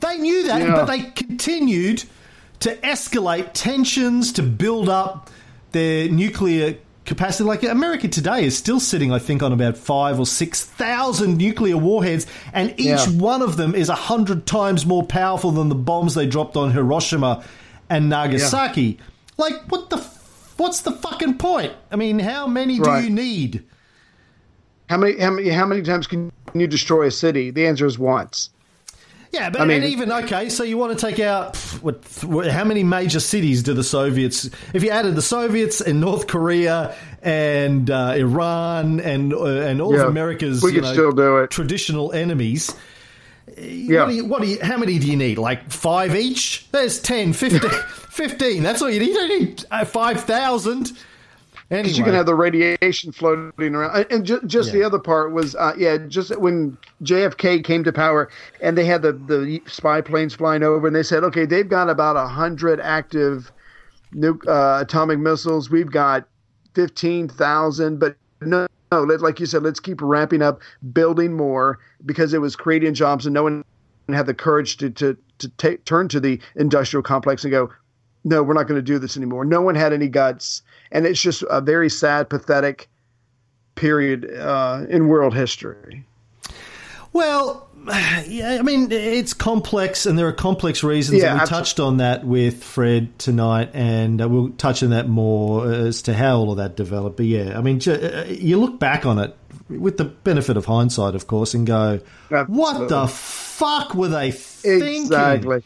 they knew that, yeah. but they continued to escalate tensions, to build up their nuclear capacity. Like America today is still sitting, I think, on about five or six thousand nuclear warheads, and each yeah. one of them is a hundred times more powerful than the bombs they dropped on Hiroshima and Nagasaki. Yeah. Like, what the? What's the fucking point? I mean, how many right. do you need? How many? How many? How many times can you destroy a city? The answer is once. Yeah, but I mean, even okay, so you want to take out what, how many major cities do the Soviets? If you added the Soviets and North Korea and uh, Iran and uh, and all yeah, of America's we could know, still do it. traditional enemies. Yeah. What do, you, what do you, how many do you need? Like five each? There's 10, 15. 15 that's all you need. You don't need uh, 5,000. Anyway. you can have the radiation floating around. And just, just yeah. the other part was, uh, yeah, just when JFK came to power and they had the, the spy planes flying over and they said, okay, they've got about 100 active nuke, uh, atomic missiles. We've got 15,000, but no, no, like you said, let's keep ramping up, building more because it was creating jobs and no one had the courage to, to, to take, turn to the industrial complex and go, no, we're not going to do this anymore. No one had any guts and it's just a very sad, pathetic period uh, in world history. Well, yeah, I mean, it's complex, and there are complex reasons. Yeah, and we absolutely. touched on that with Fred tonight, and uh, we'll touch on that more as to how all of that developed. But yeah, I mean, uh, you look back on it with the benefit of hindsight, of course, and go, "What the fuck were they thinking?" Exactly.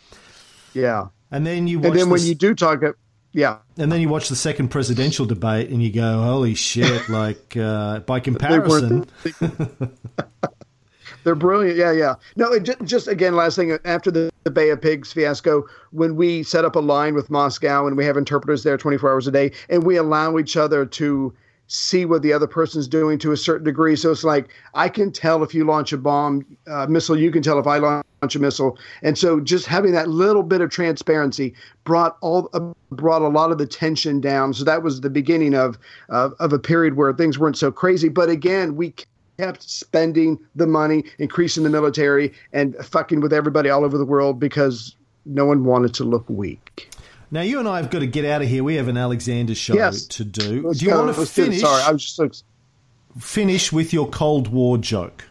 Yeah. And then you watch And then when you do talk, uh, yeah, and then you watch the second presidential debate, and you go, "Holy shit!" like uh, by comparison, They're brilliant. Yeah, yeah. No, it just, just again, last thing after the, the Bay of Pigs fiasco, when we set up a line with Moscow and we have interpreters there 24 hours a day, and we allow each other to see what the other person's doing to a certain degree. So it's like I can tell if you launch a bomb uh, missile, you can tell if I launch a missile, and so just having that little bit of transparency brought all uh, brought a lot of the tension down. So that was the beginning of uh, of a period where things weren't so crazy. But again, we kept spending the money, increasing the military, and fucking with everybody all over the world because no one wanted to look weak. Now you and I have got to get out of here. We have an Alexander show Yes. to do. Let's do you go. want to Let's do it. finish? Sorry, I was just so. finish with your Cold War joke.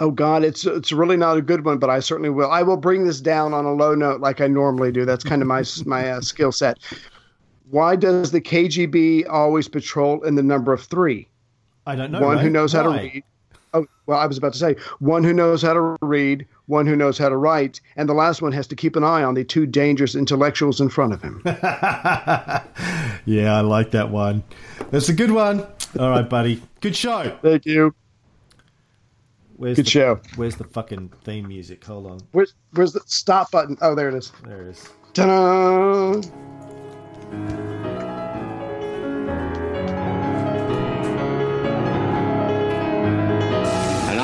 Oh God, it's it's really not a good one, but I certainly will. I will bring this down on a low note like I normally do. That's kind of my my uh, skill set. Why does the KGB always patrol in the number of three? I don't know. one Ray. who knows how to read. Oh, well, I was about to say one who knows how to read, one who knows how to write, and the last one has to keep an eye on the two dangerous intellectuals in front of him. Yeah, I like that one. That's a good one. All right, buddy. Good show. Thank you. Where's Good the, show. Where's the fucking theme music? Hold on. Where's where's the stop button? Oh, there it is. There it is. Ta-da!